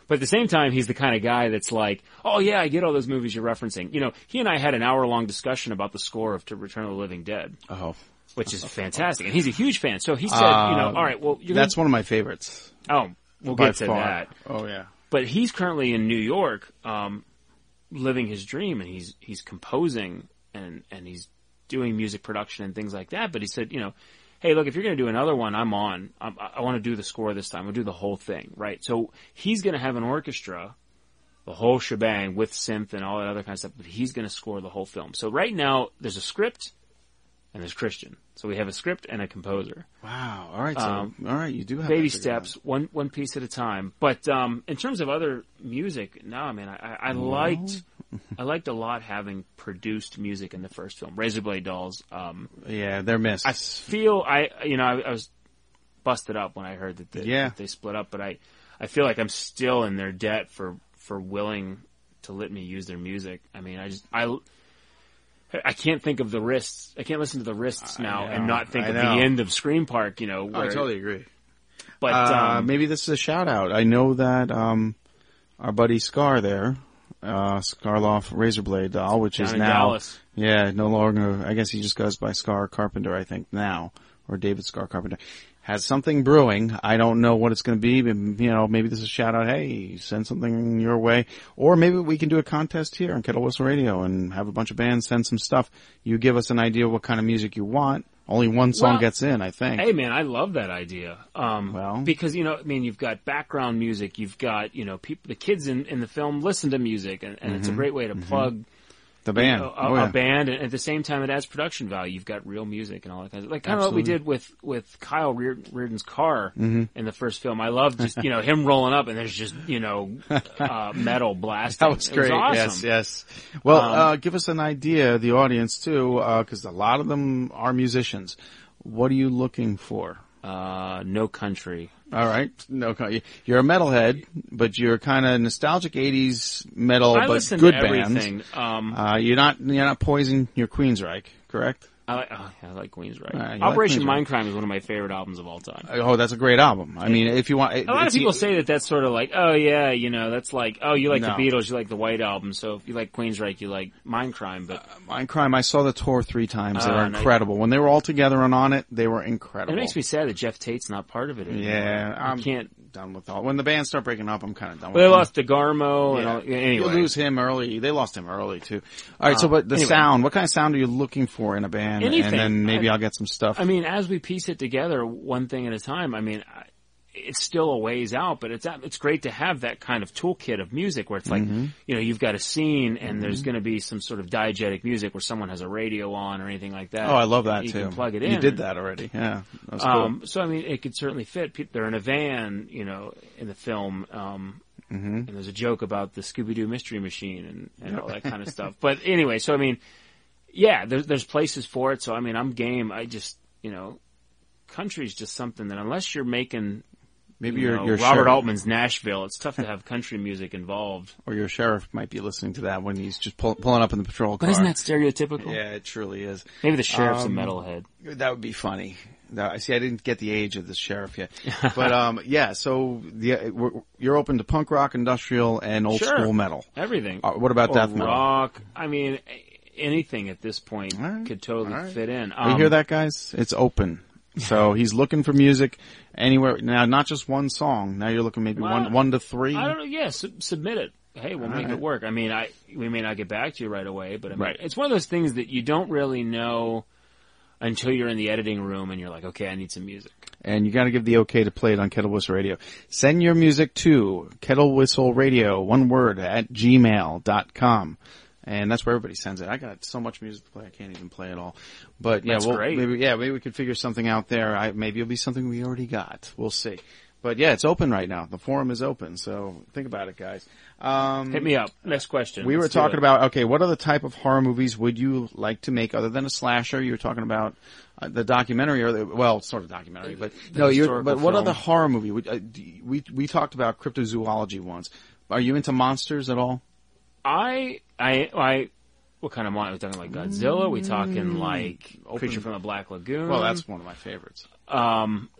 But at the same time, he's the kind of guy that's like, oh yeah, I get all those movies you're referencing. You know, he and I had an hour long discussion about the score of To Return of the Living Dead. Oh. Which is fantastic. And he's a huge fan. So he said, you know, Uh, all right, well, you're that's gonna- one of my favorites. Oh, we'll By get to far. that. Oh yeah. But he's currently in New York, um, living his dream, and he's he's composing and and he's doing music production and things like that. But he said, you know, hey, look, if you're going to do another one, I'm on. I'm, I want to do the score this time. We'll do the whole thing, right? So he's going to have an orchestra, the whole shebang with synth and all that other kind of stuff. But he's going to score the whole film. So right now, there's a script and there's Christian. So we have a script and a composer. Wow. All right. So, Um, all right. You do have baby out. steps, one one piece at a time. But um, in terms of other music, no, I mean, I, I, I liked, I liked a lot having produced music in the first film, Razorblade Dolls. Um, Yeah, they're missed. I feel I, you know, I, I was busted up when I heard that, they, Yeah. that they split up, but I, I feel like I'm still in their debt for for willing to let me use their music. I mean, I just I. I can't think of the wrists. I can't listen to the wrists now and not think of the end of Scream Park. You know, Oh, I totally agree. But uh, um, maybe this is a shout out. I know that um, our buddy Scar there, uh, Scarloff Razorblade doll, which Down is now, Dallas. yeah, no longer. I guess he just goes by Scar Carpenter, I think now, or David Scar Carpenter. Has something brewing. I don't know what it's going to be, but you know, maybe this is a shout out. Hey, send something your way, or maybe we can do a contest here on Kettle Whistle Radio and have a bunch of bands send some stuff. You give us an idea of what kind of music you want. Only one song Well, gets in, I think. Hey man, I love that idea. Um, Well. because you know, I mean, you've got background music, you've got you know, people, the kids in, in the film listen to music, and, and it's a Mhm. great way to Mhm. plug The band. know, a, Oh, a band, and at the same time, it adds production value. You've got real music and all that kind of like kind of what we did with with Kyle Rear, Reardon's car Mhm. in the first film. I love just you know him rolling up, and there's just you know uh, metal blasting. That was great. awesome. Yes, yes. Well, Um, uh, give us an idea, the audience too, because a lot of them are musicians. What are you looking for? Uh, no country. All right, no, you're a metalhead, but you're kind of nostalgic '80s metal, I but good bands. Um, uh, you're not you're not poison your Queensryche, correct? I like, oh, I like Queensryche. Uh, like Operation Queensryche. Mindcrime is one of my favorite albums of all time. Oh, that's a great album. I mean, if you want, A lot of people say that that's sort of like, oh yeah, you know, that's like, oh, you like No. the Beatles, you like the White Album, so if you like Queensryche, you like Mindcrime, but Mindcrime. I saw the tour three times. They Uh, were and I- incredible. When they were all together and on it, they were incredible. it makes me sad that Geoff Tate's not part of it anymore. Yeah, I I'm can't. done with all. When the bands start breaking up, I'm kind of done. Well, they with them. lost DeGarmo and Yeah. all, anyway. You lose him early. They lost him early too. All right. so, Uh, but the anyway. sound. What kind of sound are you looking for in a band? Anything. And then maybe I- I'll get some stuff. I mean, as we piece it together, one thing at a time. I mean, it's still a ways out, but it's it's great to have that kind of toolkit of music where it's like, Mhm. you know, you've got a scene and there's Mhm. going to be some sort of diegetic music where someone has a radio on or anything like that. oh, I love that you too. Can plug it in. You did that already. Yeah. That was cool. Um, so I mean, it could certainly fit. They're in a van, you know, in the film. Um, Mhm. and there's a joke about the Scooby Doo Mystery Machine and, and all that kind of stuff. But anyway, so I mean, yeah, there's there's places for it. So I mean, I'm game. I just you know, country's just something that unless you're making Maybe you your Robert sheriff- Altman's Nashville, it's tough to have country music involved. Or your sheriff might be listening to that when he's just pull, pulling up in the patrol car. But isn't that stereotypical? Yeah, it truly is. Maybe the sheriff's Um, a metalhead. That would be funny. I see. I didn't get the age of the sheriff yet, but um, yeah. So the, we're, you're open to punk rock, industrial, and old Sure. school metal. Everything. Uh, what about Or death metal? Rock. I mean, anything at this point could totally all right. fit in. you Um, hear that, guys? It's open. So he's looking for music anywhere now. Not just one song. Now you're looking maybe Well, one one to three. I don't know. Yeah, sub- submit it. Hey, we'll All make right. it work. I mean, I we may not get back to you right away, but I mean, Right. it's one of those things that you don't really know until you're in the editing room and you're like, okay, I need some music. and you got to give the okay to play it on Kettle Whistle Radio. Send your music to Kettle Whistle Radio, one word, at gmail.com. And that's where everybody sends it. I got so much music to play, I can't even play it all. But yeah, That's well, great. maybe, yeah, maybe we could figure something out there. I, maybe it'll be something we already got. We'll see. But yeah, it's open right now. The forum is open, so think about it, guys. Um, Hit me up. Next question. We were Let's do talking about okay, what other type of horror movies would you like to make other than a slasher? You were talking about uh, the documentary, or the, well, sort of documentary, but The no, you're, historical but what film. other horror movie? Would, uh, we we talked about cryptozoology once. Are you into monsters at all? I I I. What kind of monster? Are we talking like Godzilla? Are we talking like Open- Creature from the Black Lagoon? Well, that's one of my favorites. Um,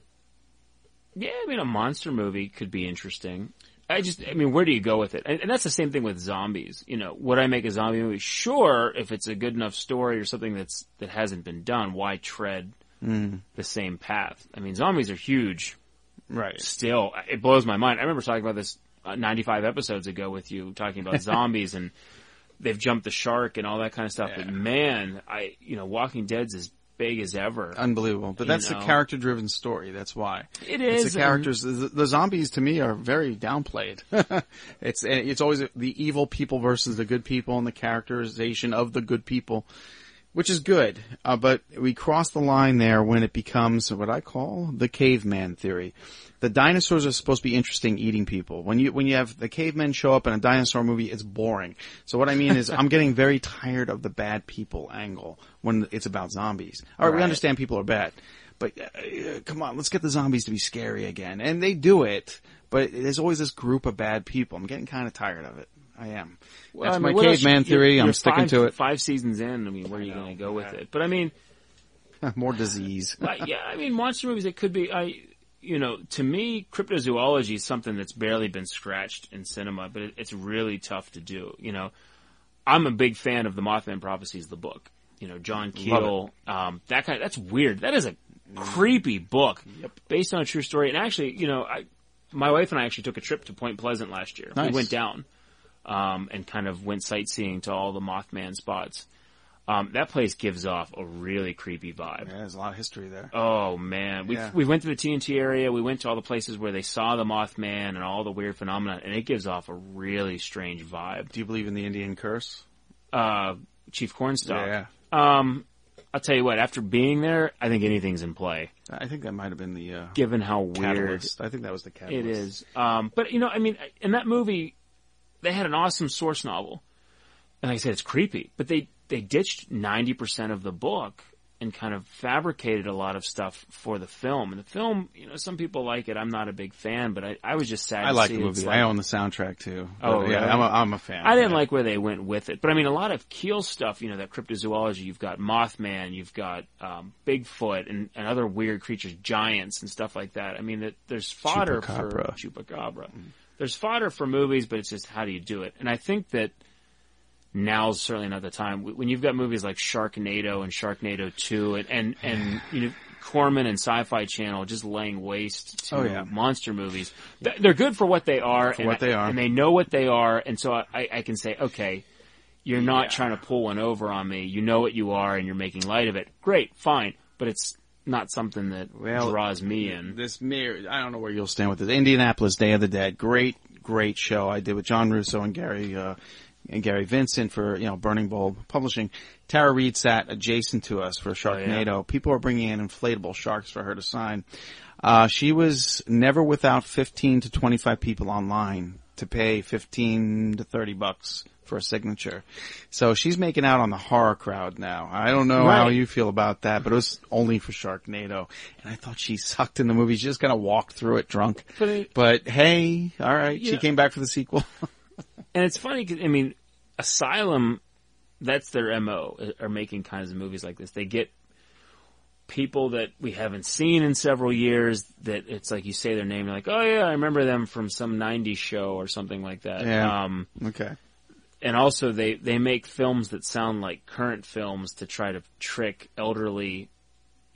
yeah, I mean, a monster movie could be interesting. I just, I mean, where do you go with it? And, and that's the same thing with zombies. You know, would I make a zombie movie? Sure, if it's a good enough story or something that's that hasn't been done. Why tread Mm. the same path? I mean, zombies are huge. Right. Still, it blows my mind. I remember talking about this 95 episodes ago with you, talking about zombies and they've jumped the shark and all that kind of stuff. But man, I, you know, Walking Dead's as big as ever. Unbelievable. But that's know? a character driven story. That's why. It It's is, the and- characters. The, the zombies to me are very downplayed. it's it's always the evil people versus the good people and the characterization of the good people, which is good. Uh, but we cross the line there when it becomes what I call the caveman theory. The dinosaurs are supposed to be interesting eating people. When you when you have the cavemen show up in a dinosaur movie, it's boring. So what I mean is, I'm getting very tired of the bad people angle when it's about zombies. All right, we understand people are bad, but uh, come on, let's get the zombies to be scary again. And they do it, but there's always this group of bad people. I'm getting kind of tired of it. I am. Well, That's I my mean, what else- caveman you're- theory. I'm you're sticking five- to it. Five seasons in, I mean, where are you going to go with it? But I mean, More disease. uh, yeah, I mean, monster movies. It could be. I, you know, to me, cryptozoology is something that's barely been scratched in cinema, but it, it's really tough to do. You know, I'm a big fan of the Mothman Prophecies, the book. You know, John Keel. Um, that kind. that's weird. That is a creepy book based on a true story. And actually, you know, I, my wife and I actually took a trip to Point Pleasant last year. Nice. We went down um, and kind of went sightseeing to all the Mothman spots. Um, that place gives off a really creepy vibe. Yeah, there's a lot of history there. Oh man, we Yeah. we went to the TNT area. We went to all the places where they saw the Mothman and all the weird phenomena, and it gives off a really strange vibe. Do you believe in the Indian curse? Uh, Chief Cornstalk. Yeah. Um, I'll tell you what. After being there, I think anything's in play. I think that might have been the uh, Given how weird catalyst. I think that was the catalyst. it is. Um, but you know, I mean, in that movie, they had an awesome source novel, and like I said, it's creepy. But they they ditched ninety percent of the book and kind of fabricated a lot of stuff for the film. And the film, you know, some people like it. I'm not a big fan, but I, I was just sad. I to like see the movie. like- I own the soundtrack too. Oh, But, yeah, really? I'm a, I'm a fan. I didn't yeah. like where they went with it, but I mean, a lot of Keel stuff. You know, that cryptozoology. You've got Mothman, you've got um, Bigfoot, and, and other weird creatures, giants, and stuff like that. I mean, that there's fodder Chupacabra. for chupacabra. There's fodder for movies, but it's just how do you do it? And I think that now's certainly not the time when you've got movies like Sharknado and Sharknado Two, and and, and you know. Corman and Sci-Fi Channel just laying waste to Oh, yeah. monster movies. They're good for what they are, For and what they are. and they know what they are, and so I, I can say, okay, you're not trying to pull one over on me. You know what you are, and you're making light of it. Great, fine, but it's not something that Well, draws me in. This mirror, I don't know where you'll stand with it. Indianapolis Day of the Dead, great, great show I did with John Russo and Gary, uh, and Gary Vincent for, you know, Burning Bulb Publishing. Tara Reid sat adjacent to us for Sharknado. People are bringing in inflatable sharks for her to sign. Uh, she was never without 15 to 25 people online to pay 15 to 30 bucks for a signature. So she's making out on the horror crowd now. I don't know how you feel about that, but it was only for Sharknado. And I thought she sucked in the movie. She just kind of walked through it drunk. But But hey, alright, she came back for the sequel. And it's funny 'cause, I mean, Asylum, that's their mo. uh, Are making kinds of movies like this. They get people that we haven't seen in several years. That it's like you say their name, you're like, oh yeah, I remember them from some '90s show or something like that. Yeah. Um, okay. and also they they make films that sound like current films to try to trick elderly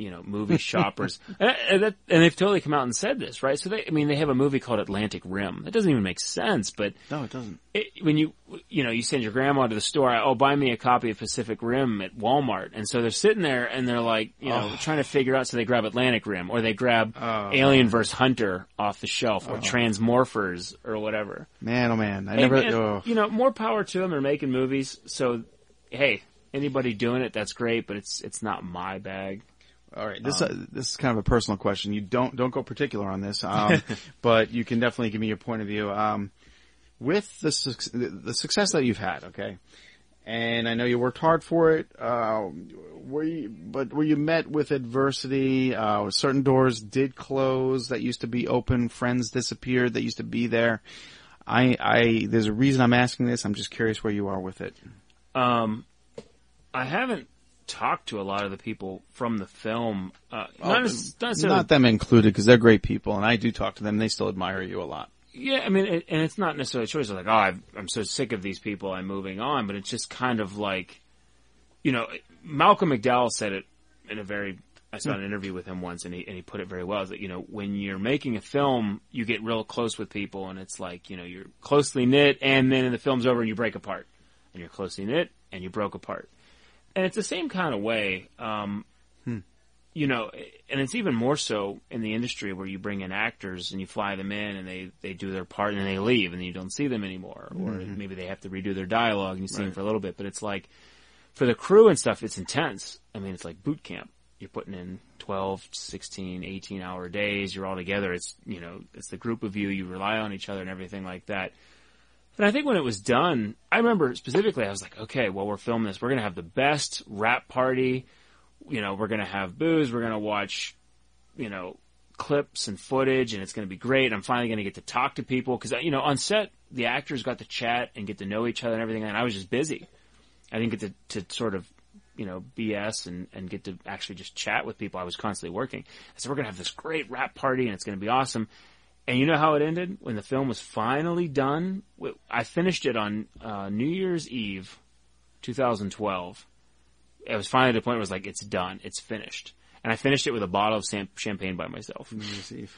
you know movie shoppers and, and, that, and they've totally come out and said this right so they i mean they have a movie called atlantic rim it doesn't even make sense but no it doesn't it, when you you know you send your grandma to the store oh buy me a copy of pacific rim at walmart and so they're sitting there and they're like you know Oh. trying to figure out so they grab atlantic rim or they grab Oh. alien vs hunter off the shelf or Oh. transmorphers or whatever Man, oh man. I and- never, oh. you know, more power to them. They're making movies, so hey, anybody doing it, that's great. But it's it's not my bag. All right, this Um, uh, this is kind of a personal question. You don't don't go particular on this, um, but you can definitely give me your point of view. Um, with the suc- the success that you've had, okay, and I know you worked hard for it. Uh, were you, but were you met with adversity? Uh, certain doors did close that used to be open. Friends disappeared that used to be there. I, I, there's a reason I'm asking this. I'm just curious where you are with it. Um, I haven't talked to a lot of the people from the film. Uh, not, not necessarily. Not them included, because they're great people, and I do talk to them. They still admire you a lot. Yeah, I mean, it, and it's not necessarily a choice. Of like, oh, I've, I'm so sick of these people. I'm moving on. But it's just kind of like, you know, Malcolm McDowell said it in a very. I saw an interview with him once, and he and he put it very well. Is that you know, when you're making a film, you get real close with people, and it's like you know, you're closely knit, and then the film's over, and you break apart, and you're closely knit, and you broke apart, and it's the same kind of way. Um, you know, and it's even more so in the industry where you bring in actors and you fly them in and they, they do their part and then they leave and then you don't see them anymore. Or Mhm. maybe they have to redo their dialogue and you see them for a little bit. But it's like, for the crew and stuff, it's intense. I mean, it's like boot camp. You're putting in 12, 16, 18 hour days. You're all together. It's, you know, it's the group of you. You rely on each other and everything like that. And I think when it was done, I remember specifically, I was like, okay, well, we're filming this. We're going to have the best rap party. You know, we're going to have booze. We're going to watch, you know, clips and footage and it's going to be great. I'm finally going to get to talk to people because, you know, on set, the actors got to chat and get to know each other and everything. And I was just busy. I didn't get to, to sort of, you know, BS and, and get to actually just chat with people. I was constantly working. I said, we're going to have this great rap party and it's going to be awesome. And you know how it ended? When the film was finally done, I finished it on uh, New Year's Eve, 2012. It was finally to the point where it was like, it's done, it's finished. And I finished it with a bottle of champagne by myself.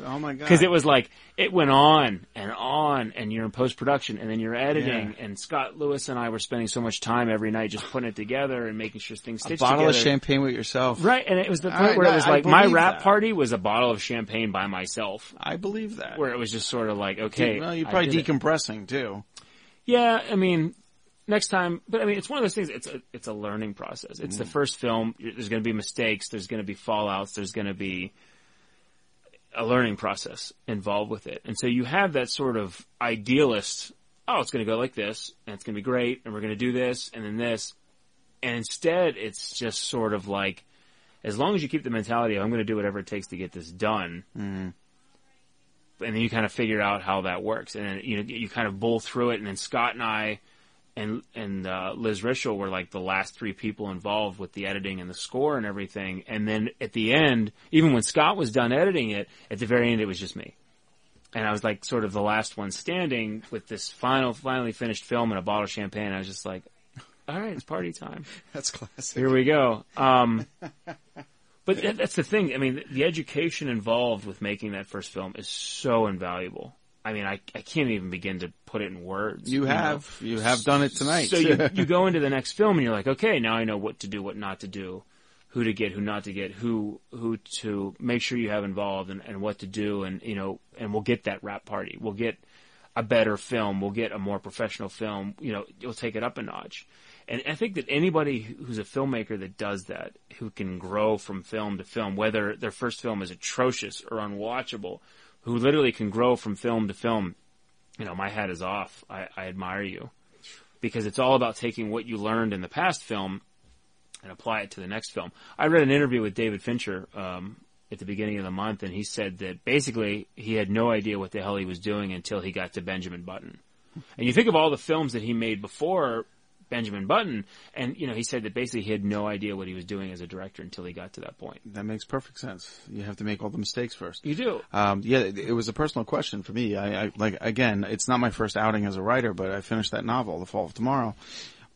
Oh my god! Because it was like, it went on and on, and you're in post production, and then you're editing, and Scott Lewis and I were spending so much time every night just putting it together and making sure things a bottle together. of champagne with yourself. Right, and it was the point right, where no, it was like my rap that. party was a bottle of champagne by myself. I believe that. Where it was just sort of like, okay, well, you're probably did it. decompressing too. Yeah, I mean, next time, but I mean, it's one of those things. It's a it's a learning process. It's the Mm. first film. There's going to be mistakes. There's going to be fallouts. There's going to be a learning process involved with it. And so you have that sort of idealist. Oh, it's going to go like this, and it's going to be great, and we're going to do this, and then this, and instead, it's just sort of like, as long as you keep the mentality of I'm going to do whatever it takes to get this done, Mm. and then you kind of figure out how that works, and then you know you kind of bowl through it, and then Scott and I and and uh, Liz Rischel were like the last three people involved with the editing and the score and everything, and then at the end, even when Scott was done editing it, at the very end it was just me. And I was like sort of the last one standing with this final, finally finished film and a bottle of champagne. I was just like, all right, it's party time. That's classic. Here we go. Um, but that's the thing. I mean, the education involved with making that first film is so invaluable. I mean, I, I can't even begin to put it in words. You know? have. You have done it tonight. So you, you go into the next film and you're like, okay, now I know what to do, what not to do, who to get, who not to get, who, who to make sure you have involved and, and what to do. And, you know, and we'll get that rap party. We'll get a better film. We'll get a more professional film. You know, you'll take it up a notch. And I think that anybody who's a filmmaker that does that, who can grow from film to film, whether their first film is atrocious or unwatchable, who literally can grow from film to film, you know, my hat is off. I, I admire you because it's all about taking what you learned in the past film and apply it to the next film. I read an interview with David Fincher um, at the beginning of the month, and he said that basically he had no idea what the hell he was doing until he got to Benjamin Button. And you think of all the films that he made before Benjamin Button, and you know he said that basically he had no idea what he was doing as a director until he got to that point. That makes perfect sense. You have to make all the mistakes first. You do. Um, yeah, it, it was a personal question for me. I, I like again, it's not my first outing as a writer, but I finished that novel, The Fall of Tomorrow.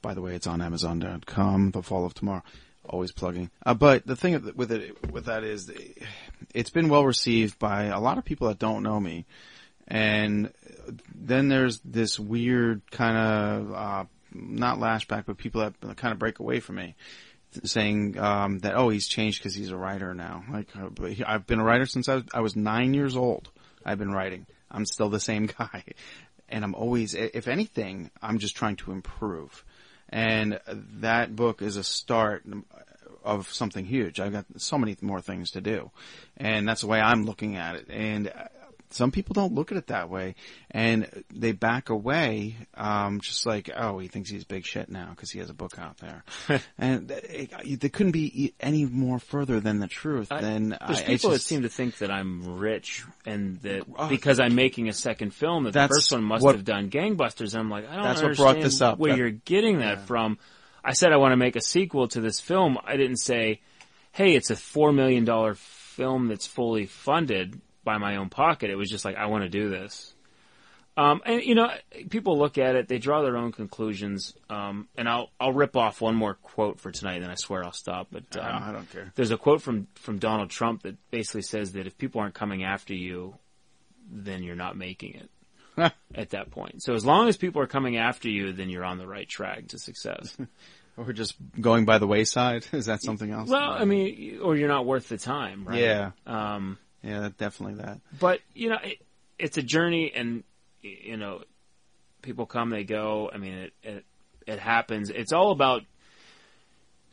By the way, it's on Amazon.com. The Fall of Tomorrow. Always plugging. Uh, but the thing with it, with that is, it's been well received by a lot of people that don't know me, and then there's this weird kind of uh, not lashback, but people that kind of break away from me, saying um, that oh he's changed because he's a writer now. Like uh, I've been a writer since I was, I was nine years old. I've been writing. I'm still the same guy, and I'm always, if anything, I'm just trying to improve. And that book is a start of something huge. I've got so many more things to do, and that's the way I'm looking at it. And some people don't look at it that way, and they back away, um, just like, oh, he thinks he's big shit now because he has a book out there, and it, it, they couldn't be any more further than the truth. I- than There's I, people it's that just- seem to think that I'm rich and that Oh, because I'm making a second film that the first one must what- have done gangbusters. And I'm like, I don't That's what understand brought this up. where That- you're getting that from. I said I want to make a sequel to this film. I didn't say, hey, it's a four million dollar film that's fully funded by my own pocket. It was just like I want to do this. Um, and you know, people look at it, they draw their own conclusions. Um, and I'll I'll rip off one more quote for tonight, and then I swear I'll stop. But um, I don't care. There's a quote from from Donald Trump that basically says that if people aren't coming after you, then you're not making it at that point. So as long as people are coming after you, then you're on the right track to success. or just going by the wayside. Is that something else? well, I mean, or you're not worth the time, right? Yeah. Um, yeah, definitely that. but you know, it, it's a journey, and you know, people come, they go. I mean, it it, it happens. It's all about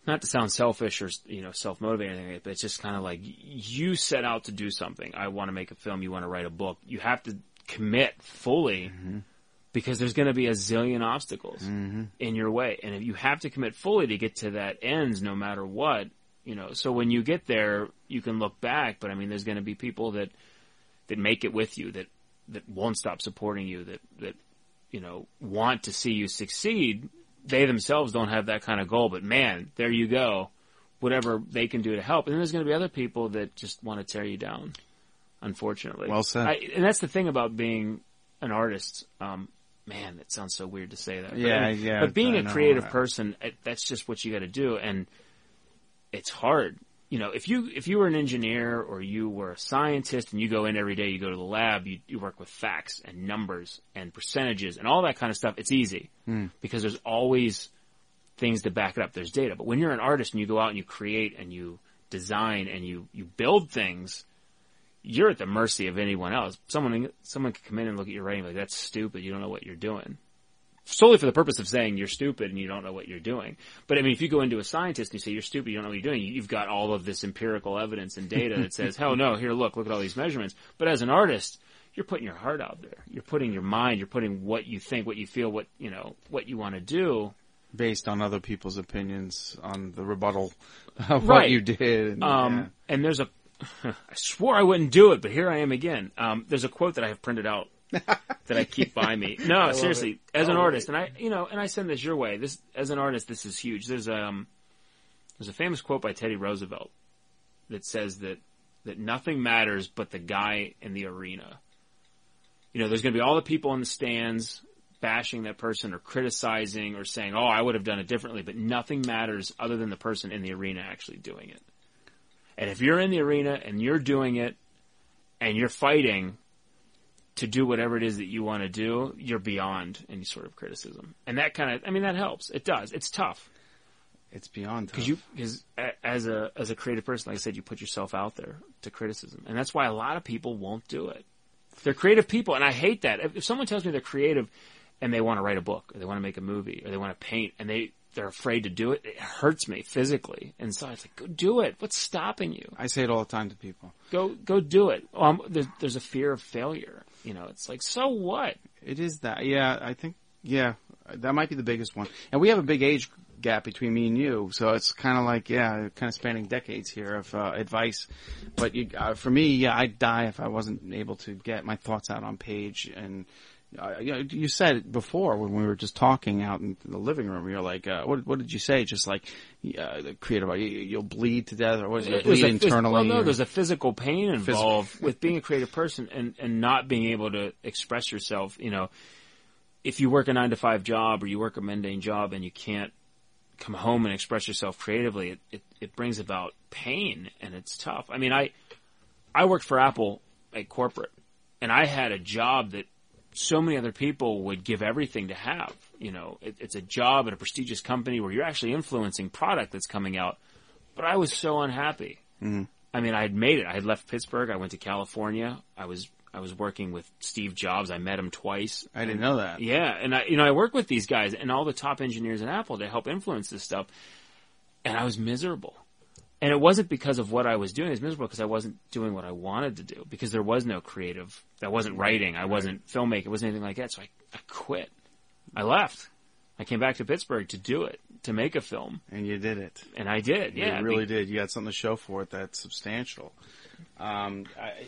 not to sound selfish or you know self motivated, anything, but it's just kind of like you set out to do something. I want to make a film. You want to write a book. You have to commit fully. Mm-hmm. Because there's going to be a zillion obstacles mm-hmm. in your way, and if you have to commit fully to get to that ends, no matter what, you know. So when you get there, you can look back, but I mean, there's going to be people that that make it with you, that that won't stop supporting you, that that you know want to see you succeed. They themselves don't have that kind of goal, but man, there you go. Whatever they can do to help, and then there's going to be other people that just want to tear you down. Unfortunately, Well said. I, and that's the thing about being an artist. Um, man, that sounds so weird to say that. But, Yeah, I mean, yeah, But being a creative person, it, that's just what you got to do, and it's hard. You know, if you if you were an engineer or you were a scientist and you go in every day, you go to the lab, you, you work with facts and numbers and percentages and all that kind of stuff. It's easy Hmm. because there's always things to back it up. There's data. But when you're an artist and you go out and you create and you design and you you build things, you're at the mercy of anyone else. Someone someone could come in and look at your writing and be like that's stupid. You don't know what you're doing. Solely for the purpose of saying you're stupid and you don't know what you're doing. But I mean, if you go into a scientist and you say you're stupid, you don't know what you're doing, you've got all of this empirical evidence and data that says, hell no, here, look, look at all these measurements. But as an artist, you're putting your heart out there. You're putting your mind, you're putting what you think, what you feel, what, you know, what you want to do. Based on other people's opinions on the rebuttal of Right. what you did. and- Um, yeah. and there's a, I swore I wouldn't do it, but here I am again. Um, there's a quote that I have printed out that I keep by me. No, love seriously, as an Oh, artist, and I, you know, and I send this your way. This, as an artist, this is huge. There's um, there's a famous quote by Teddy Roosevelt that says that that nothing matters but the guy in the arena. You know, there's going to be all the people in the stands bashing that person or criticizing or saying, "Oh, I would have done it differently," but nothing matters other than the person in the arena actually doing it. And if you're in the arena and you're doing it and you're fighting to do whatever it is that you want to do, you're beyond any sort of criticism. And that kind of, I mean, that helps. It does. It's tough. It's beyond Because you, because as a, as a creative person, like I said, you put yourself out there to criticism. And that's why a lot of people won't do it. They're creative people, and I hate that. If, if someone tells me they're creative and they want to write a book, or they want to make a movie, or they want to paint, and they, they're afraid to do it, it hurts me physically. And so it's like, go do it. What's stopping you? I say it all the time to people. Go, go do it. Um, there's, there's a fear of failure. You know, it's like, so what? It is that. Yeah, I think. Yeah, that might be the biggest one. And we have a big age gap between me and you, so it's kind of like yeah, kind of spanning decades here of uh, advice. But you, uh, for me, yeah, I'd die if I wasn't able to get my thoughts out on page. And uh, you, know, you said it before when we were just talking out in the living room. You're like, uh, what, what did you say? Just like uh, the creative, you, you'll bleed to death, or what? You'll There's bleed a internally. Well, no, or- there's a physical pain Physical. involved with being a creative person and, and not being able to express yourself. You know, if you work a nine to five job or you work a mundane job and you can't come home and express yourself creatively, it, it, it brings about pain and it's tough. I mean, I, I worked for Apple at corporate and I had a job that so many other people would give everything to have. You know, it, it's a job at a prestigious company where you're actually influencing product that's coming out. But I was so unhappy. Mhm. I mean, I had made it. I had left Pittsburgh. I went to California. I was I was working with Steve Jobs. I met him twice. I didn't know that. Yeah, and I you know I work with these guys and all the top engineers in Apple to help influence this stuff, and I was miserable. And it wasn't because of what I was doing. It was miserable because I wasn't doing what I wanted to do. Because there was no creative. I wasn't writing. I wasn't filmmaking. It wasn't anything like that. So I, I quit. I left. I came back to Pittsburgh to do it, to make a film. And you did it. And I did, yeah. You really did. You had something to show for it that's substantial. Um, I,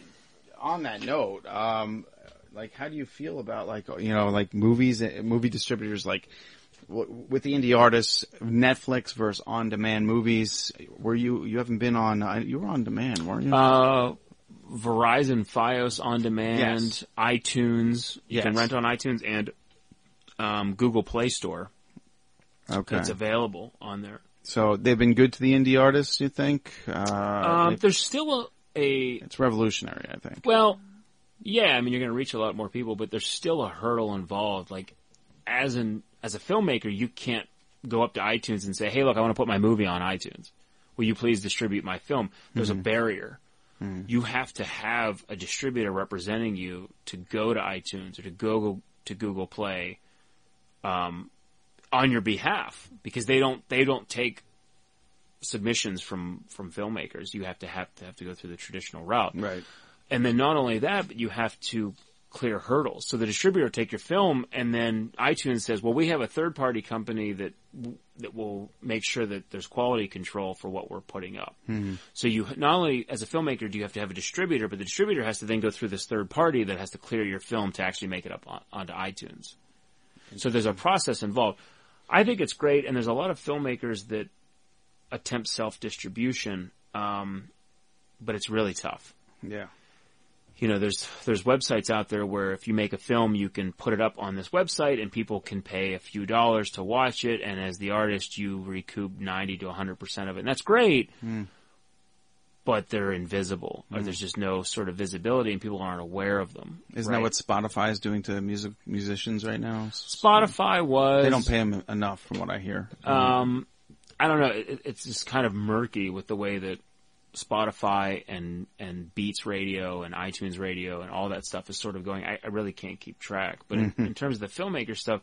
on that note, um, like, how do you feel about like, you know, like movies, uh, movie distributors, like, with the indie artists, Netflix versus on-demand movies? Were you, you haven't been on, uh, you were on demand, weren't you? Uh, Verizon Fios on demand, Yes. iTunes. You can rent on iTunes and um, Google Play Store. okay. It's available on there. So they've been good to the indie artists, you think? Uh, Um, there's still a, a it's revolutionary, I think. well, yeah. I mean, you're going to reach a lot more people, but there's still a hurdle involved. Like, as an as a filmmaker, you can't go up to iTunes and say, "Hey, look, I want to put my movie on iTunes. Will you please distribute my film?" There's a Mhm. barrier. Mhm. You have to have a distributor representing you to go to iTunes or to go to Google Play, um, on your behalf because they don't they don't take submissions from from filmmakers. You have to have to have to go through the traditional route. Right. And then not only that, but you have to clear hurdles. So the distributor will take your film and then iTunes says, well, we have a third party company that, that will make sure that there's quality control for what we're putting up. Mhm. So you, not only as a filmmaker do you have to have a distributor, but the distributor has to then go through this third party that has to clear your film to actually make it up on, onto iTunes. So there's a process involved. I think it's great, and there's a lot of filmmakers that attempt self-distribution, um, but it's really tough Yeah. You know, there's there's websites out there where if you make a film, you can put it up on this website and people can pay a few dollars to watch it, and as the artist, you recoup ninety to hundred percent of it, and that's great. Mm. But they're invisible, or Mm. there's just no sort of visibility, and people aren't aware of them. Isn't right? that what Spotify is doing to music musicians right now? Spotify was? They don't pay them enough, from what I hear. Um, I don't know. It, it's just kind of murky with the way that Spotify and and Beats Radio and iTunes Radio and all that stuff is sort of going. I, I really can't keep track. But in, Mhm. in terms of the filmmaker stuff,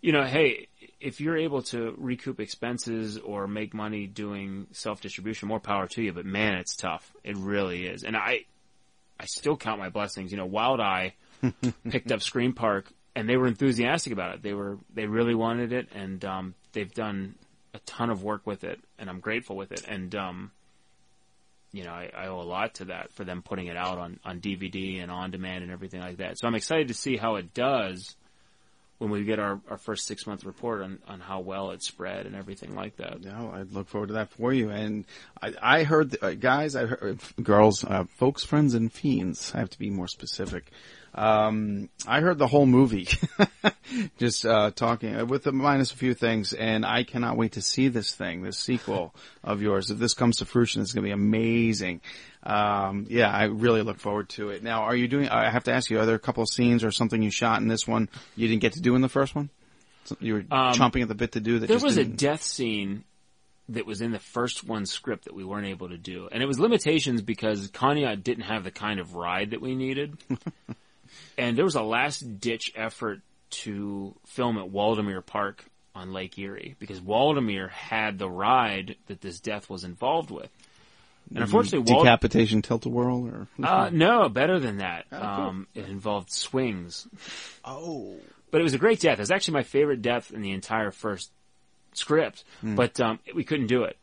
you know, hey, if you're able to recoup expenses or make money doing self distribution, more power to you. But man, it's tough. It really is. And I, I still count my blessings. You know, Wild Eye picked up Scream Park and they were enthusiastic about it. They were, they really wanted it and, um, they've done a ton of work with it, and I'm grateful with it. And um, you know, I, I owe a lot to that for them putting it out on on DVD and on demand and everything like that. So I'm excited to see how it does when we get our, our first six month report on, on how well it spread and everything like that. No, I'd look forward to that for you. And I, I heard, uh, guys, I heard, girls, uh, folks, friends, and fiends. I have to be more specific. Um, I heard the whole movie, just uh, talking with the minus a few things, and I cannot wait to see this thing, this sequel of yours. If this comes to fruition, it's going to be amazing. Um, yeah, I really look forward to it. Now, are you doing? I have to ask you: Are there a couple of scenes or something you shot in this one you didn't get to do in the first one? You were Um, chomping at the bit to do that. there was a didn't- death scene that was in the first one script that we weren't able to do, and it was limitations because Conneaut didn't have the kind of ride that we needed, and there was a last ditch effort to film at Waldameer Park on Lake Erie because Waldameer had the ride that this death was involved with, and unfortunately, Wald- decapitation tilt a whirl or uh, no, better than that. Oh, cool. um, it involved swings. Oh. But it was a great death. It was actually my favorite death in the entire first script. Hmm. But um, we couldn't do it.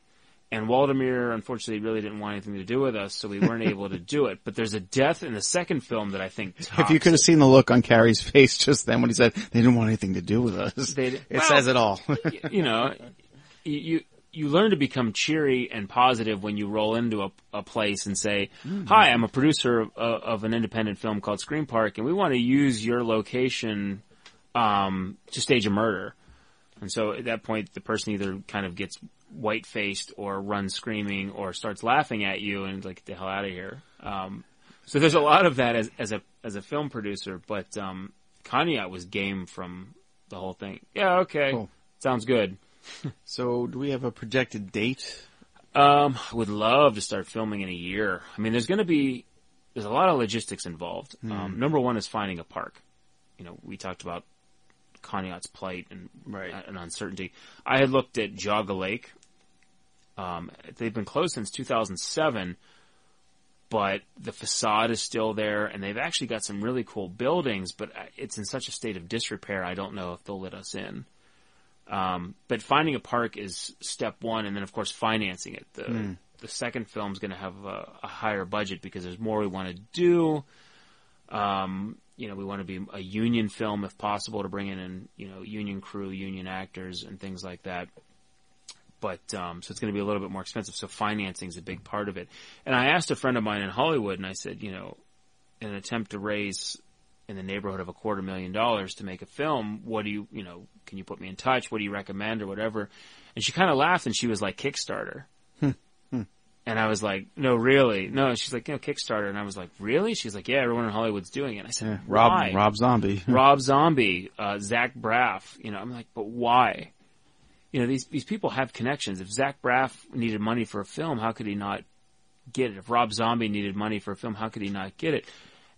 And Waldameer, unfortunately, really didn't want anything to do with us, so we weren't able to do it. But there's a death in the second film that I think If you could have seen the look on Cary's face just then when he said they didn't want anything to do with us, They- it well, says it all. you know, you, you learn to become cheery and positive when you roll into a, a place and say, Mm-hmm. "Hi, I'm a producer of, of an independent film called Scream Park, and we want to use your location um, to stage a murder." And so at that point, the person either kind of gets white faced or runs screaming or starts laughing at you and like, "Get the hell out of here." Um, so there's a lot of that as, as a as a film producer, but um, Conneaut was game from the whole thing. Yeah, okay, Cool. sounds good. so, do we have a projected date? Um, I would love to start filming in a year. I mean, there's going to be there's a lot of logistics involved. Hmm. Um, number one is finding a park. You know, we talked about Conneaut's plight and Right. and uncertainty. I had looked at Geauga Lake. Um, they've been closed since 2007, but the facade is still there, and they've actually got some really cool buildings. But uh, it's in such a state of disrepair. I don't know if they'll let us in. Um, but finding a park is step one, and then of course financing it. The Hmm. the second film's going to have a, a higher budget because there's more we want to do. Um, you know, we want to be a union film if possible to bring in, you know, union crew, union actors, and things like that. But um, so it's going to be a little bit more expensive. So financing is a big part of it. And I asked a friend of mine in Hollywood, and I said, you know, in an attempt to raise in the neighborhood of a quarter million dollars to make a film, what do you, you know, can you put me in touch? What do you recommend or whatever? And she kind of laughed and she was like, Kickstarter. And I was like, no, really? No, she's like, you know, Kickstarter. And I was like, really? She's like, yeah, everyone in Hollywood's doing it. And I said, Yeah, Rob why? Rob Zombie. Rob Zombie, uh, Zach Braff. You know, I'm like, but why? You know, these these people have connections. If Zach Braff needed money for a film, how could he not get it? If Rob Zombie needed money for a film, how could he not get it?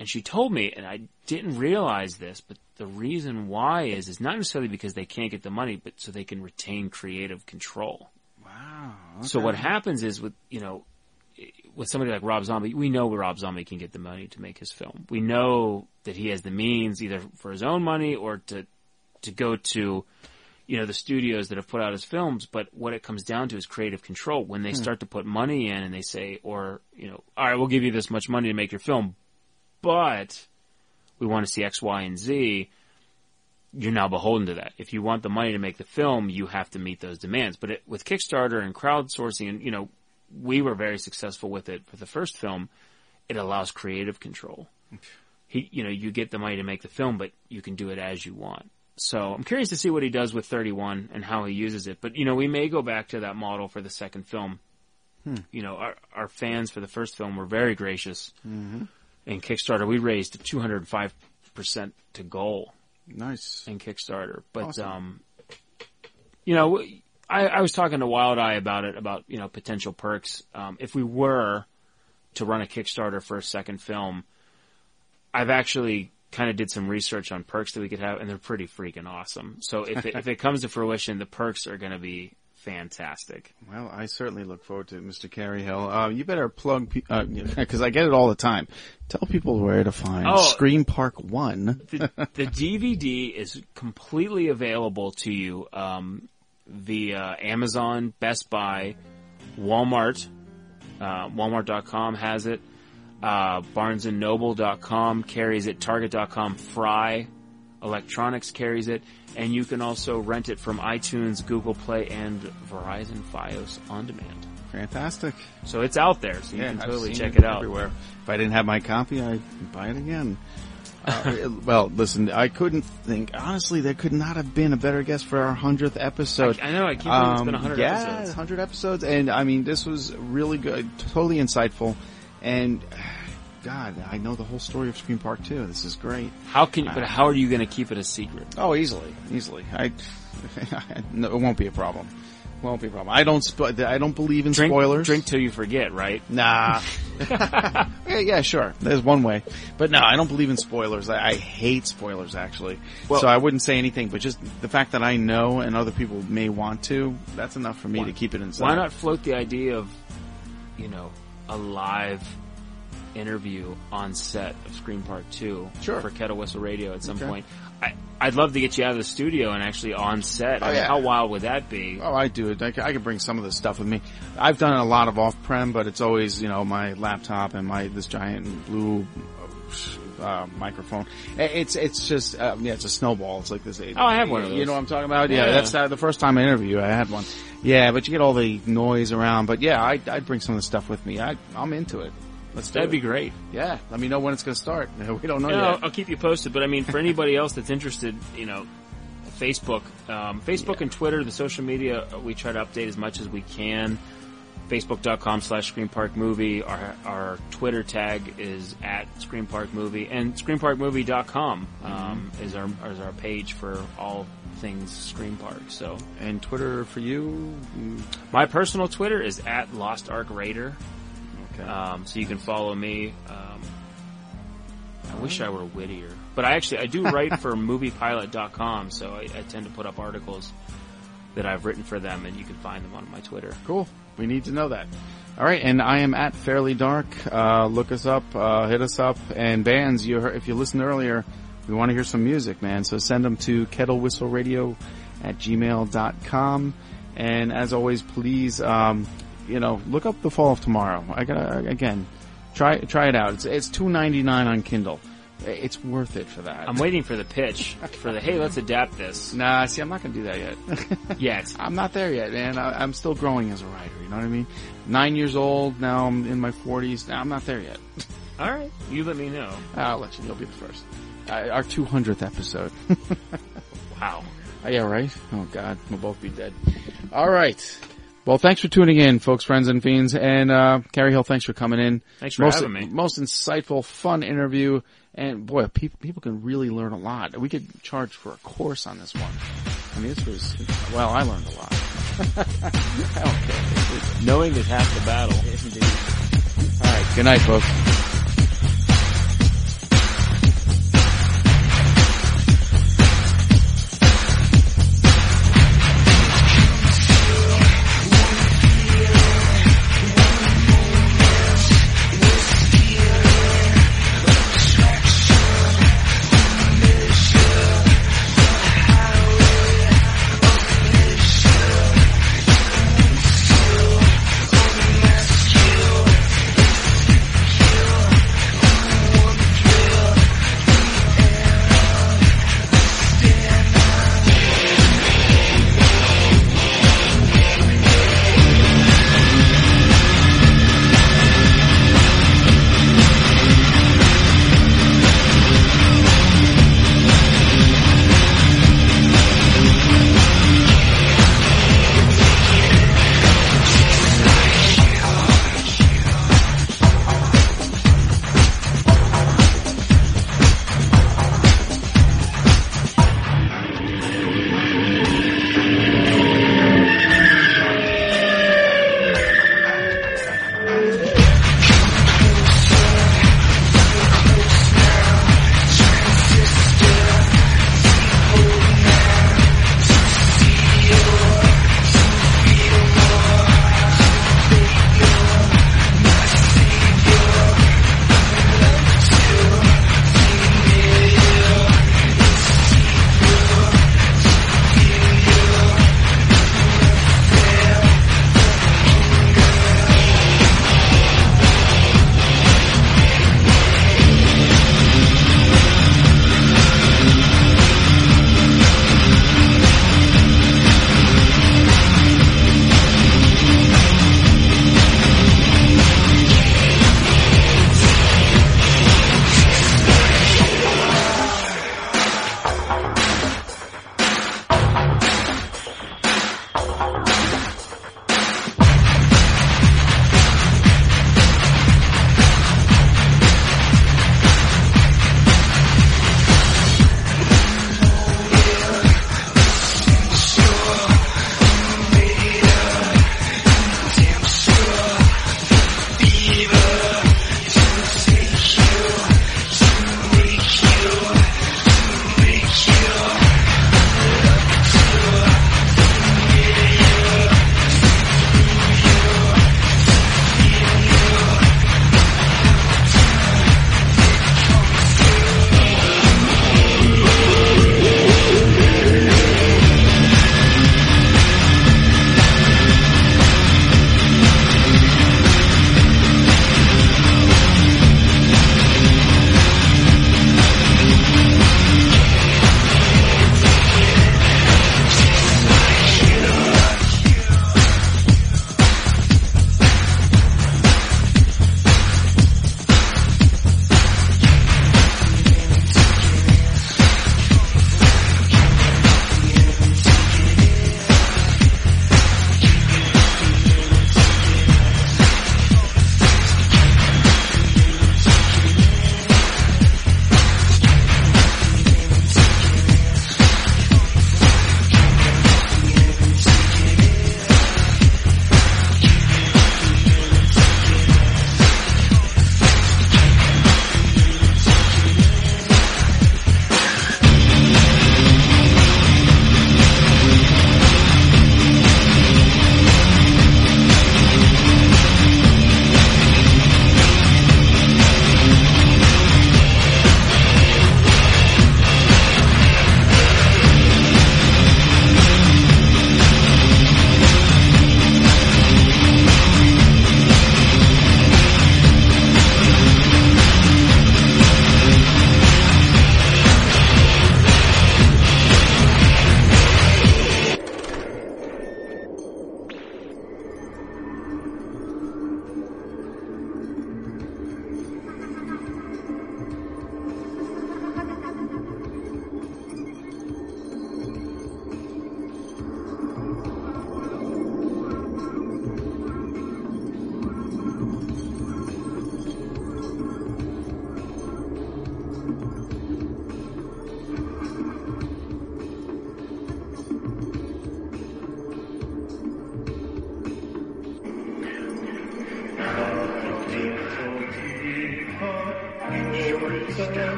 And she told me, and I didn't realize this, but the reason why is is not necessarily because they can't get the money, but so they can retain creative control. Wow. So what happens is with you know with somebody like Rob Zombie, we know Rob Zombie can get the money to make his film. We know that he has the means either for his own money or to to go to you know the studios that have put out his films. But what it comes down to is creative control. When they Hmm. start to put money in and they say, or you know, all right, we'll give you this much money to make your film, but we want to see X, Y, and Z you're now beholden to that. If you want the money to make the film, you have to meet those demands. But it, with Kickstarter and crowdsourcing, and you know, we were very successful with it for the first film. It allows creative control. He, you know, you get the money to make the film, but you can do it as you want. So I'm curious to see what he does with 31 and how he uses it. But you know, we may go back to that model for the second film. Hmm. You know, our our fans for the first film were very gracious. Mhm. In Kickstarter, we raised 205 percent to goal Nice. And Kickstarter. But Awesome. um, you know, I, I was talking to Wild Eye about it, about you know potential perks. Um, if we were to run a Kickstarter for a second film, I've actually kind of did some research on perks that we could have, and they're pretty freaking awesome. So if it, if it comes to fruition, the perks are going to be fantastic. Well, I certainly look forward to it, Mr. Cary Hill. Uh, you better plug, because I get it all the time. Tell people where to find Oh. Scream Park 1. the, the DVD is completely available to you. Um, via Amazon, Best Buy, Walmart. Uh, Walmart.com has it. Uh, BarnesandNoble.com carries it. Target.com, Fry Electronics carries it, and you can also rent it from iTunes, Google Play, and Verizon FiOS on demand. Fantastic. So it's out there, so you Yeah, can totally check it out. everywhere. If I didn't have my copy, I'd buy it again. Uh, well, listen, I couldn't think, honestly, there could not have been a better guest for our 100th episode. I- I know, I can't believe it's been 100 yeah, episodes. 100 episodes, and I mean, this was really good, totally insightful, and God, I know the whole story of Scream Park too. This is great. How can? But Uh, how are you going to keep it a secret? Oh, easily, easily. I, no, it won't be a problem. Won't be a problem. I don't. Spo- I don't believe in Drink, spoilers. Drink till you forget, right? Nah. yeah, yeah, sure. There's one way, but no, I don't believe in spoilers. I, I hate spoilers actually. Well- so I wouldn't say anything. But just the fact that I know and other people may want to, that's enough for me to keep it inside. Why not float the idea of, you know, a live interview on set of Scream Park 2 Sure. for Kettle Whistle Radio at some Okay. point? I, I'd love to get you out of the studio and actually on set. I Oh, mean, yeah. how wild would that be? Oh, I do it. I, I could bring some of this stuff with me. I've done a lot of off-prem, but it's always, you know, my laptop and my, this giant blue, uh, microphone. It's, it's just, uh, yeah, it's a snowball. It's like this. Oh, I have one of You know what I'm talking about? Yeah, Yeah. that's uh, the first time I interview you, I had one. Yeah, but you get all the noise around. But yeah, I, I'd bring some of the stuff with me. I, I'm into it. Let's do That'd it. be great. Yeah, let me know when it's going to start. We don't know Yeah, I'll, yet. I'll keep you posted. But I mean, for anybody else that's interested, you know, Facebook, um, Facebook and Twitter, the social media, uh, we try to update as much as we can. Facebook.com slash Scream Park Movie. Our, our Twitter tag is at Scream Park Movie and ScreamParkMovie.com, um, is our, is our page for all things Scream Park. So, and Twitter for you? My personal Twitter is at Lost Ark Raider. Okay. Um, so you can follow me. Um, I wish I were wittier, but I actually I do write for MoviePilot.com, so I, I tend to put up articles that I've written for them, and you can find them on my Twitter. Cool. We need to know that. All right, and I am at Fairly Dark. Uh, look us up, uh, hit us up, and bands. You heard, if you listened earlier, we want to hear some music, man. So send them to kettlewhistleradio at gmail.com. And as always, please, um, you know, look up The Fall of Tomorrow. I gotta again, try try it out. It's it's two ninety nine on Kindle. It's worth it for that. I'm waiting for the pitch for the hey, let's adapt this. Nah, see, I'm not gonna do that yet. Yet. I'm not there yet, man. I, I'm still growing as a writer. You know what I mean? Nine years old now. I'm in my 40s. Now I'm not there yet. All right, you let me know. I'll let you. You'll be the first. Uh, our 200th episode. Wow. Oh, yeah, right. Oh God, we'll both be dead. All right. Well, thanks for tuning in, folks, friends, and fiends. And uh, Cary Hill, thanks for coming in. Thanks for most, having me. Most insightful, fun interview. And boy, people people can really learn a lot. We could charge for a course on this one. I mean, this was well. I learned a lot. I don't care. Knowing is half the battle. Indeed. All right. Good night, folks.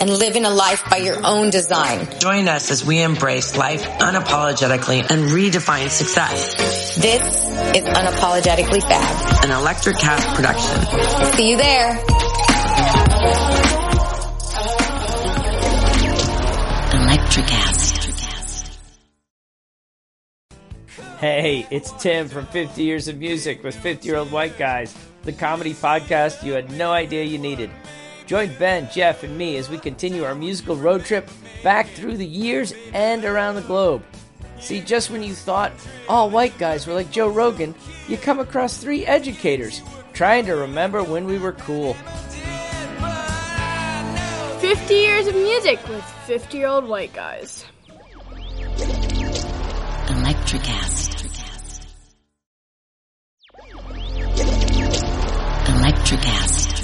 and living a life by your own design. Join us as we embrace life unapologetically and redefine success. This is Unapologetically Fab, an Electric Cast production. See you there. Electric Cast. Hey, it's Tim from 50 Years of Music with 50 Year Old White Guys, the comedy podcast you had no idea you needed. Join Ben, Jeff, and me as we continue our musical road trip back through the years and around the globe. See, just when you thought all white guys were like Joe Rogan, you come across three educators trying to remember when we were cool. 50 years of music with 50 year old white guys. Electric acid. Electric acid.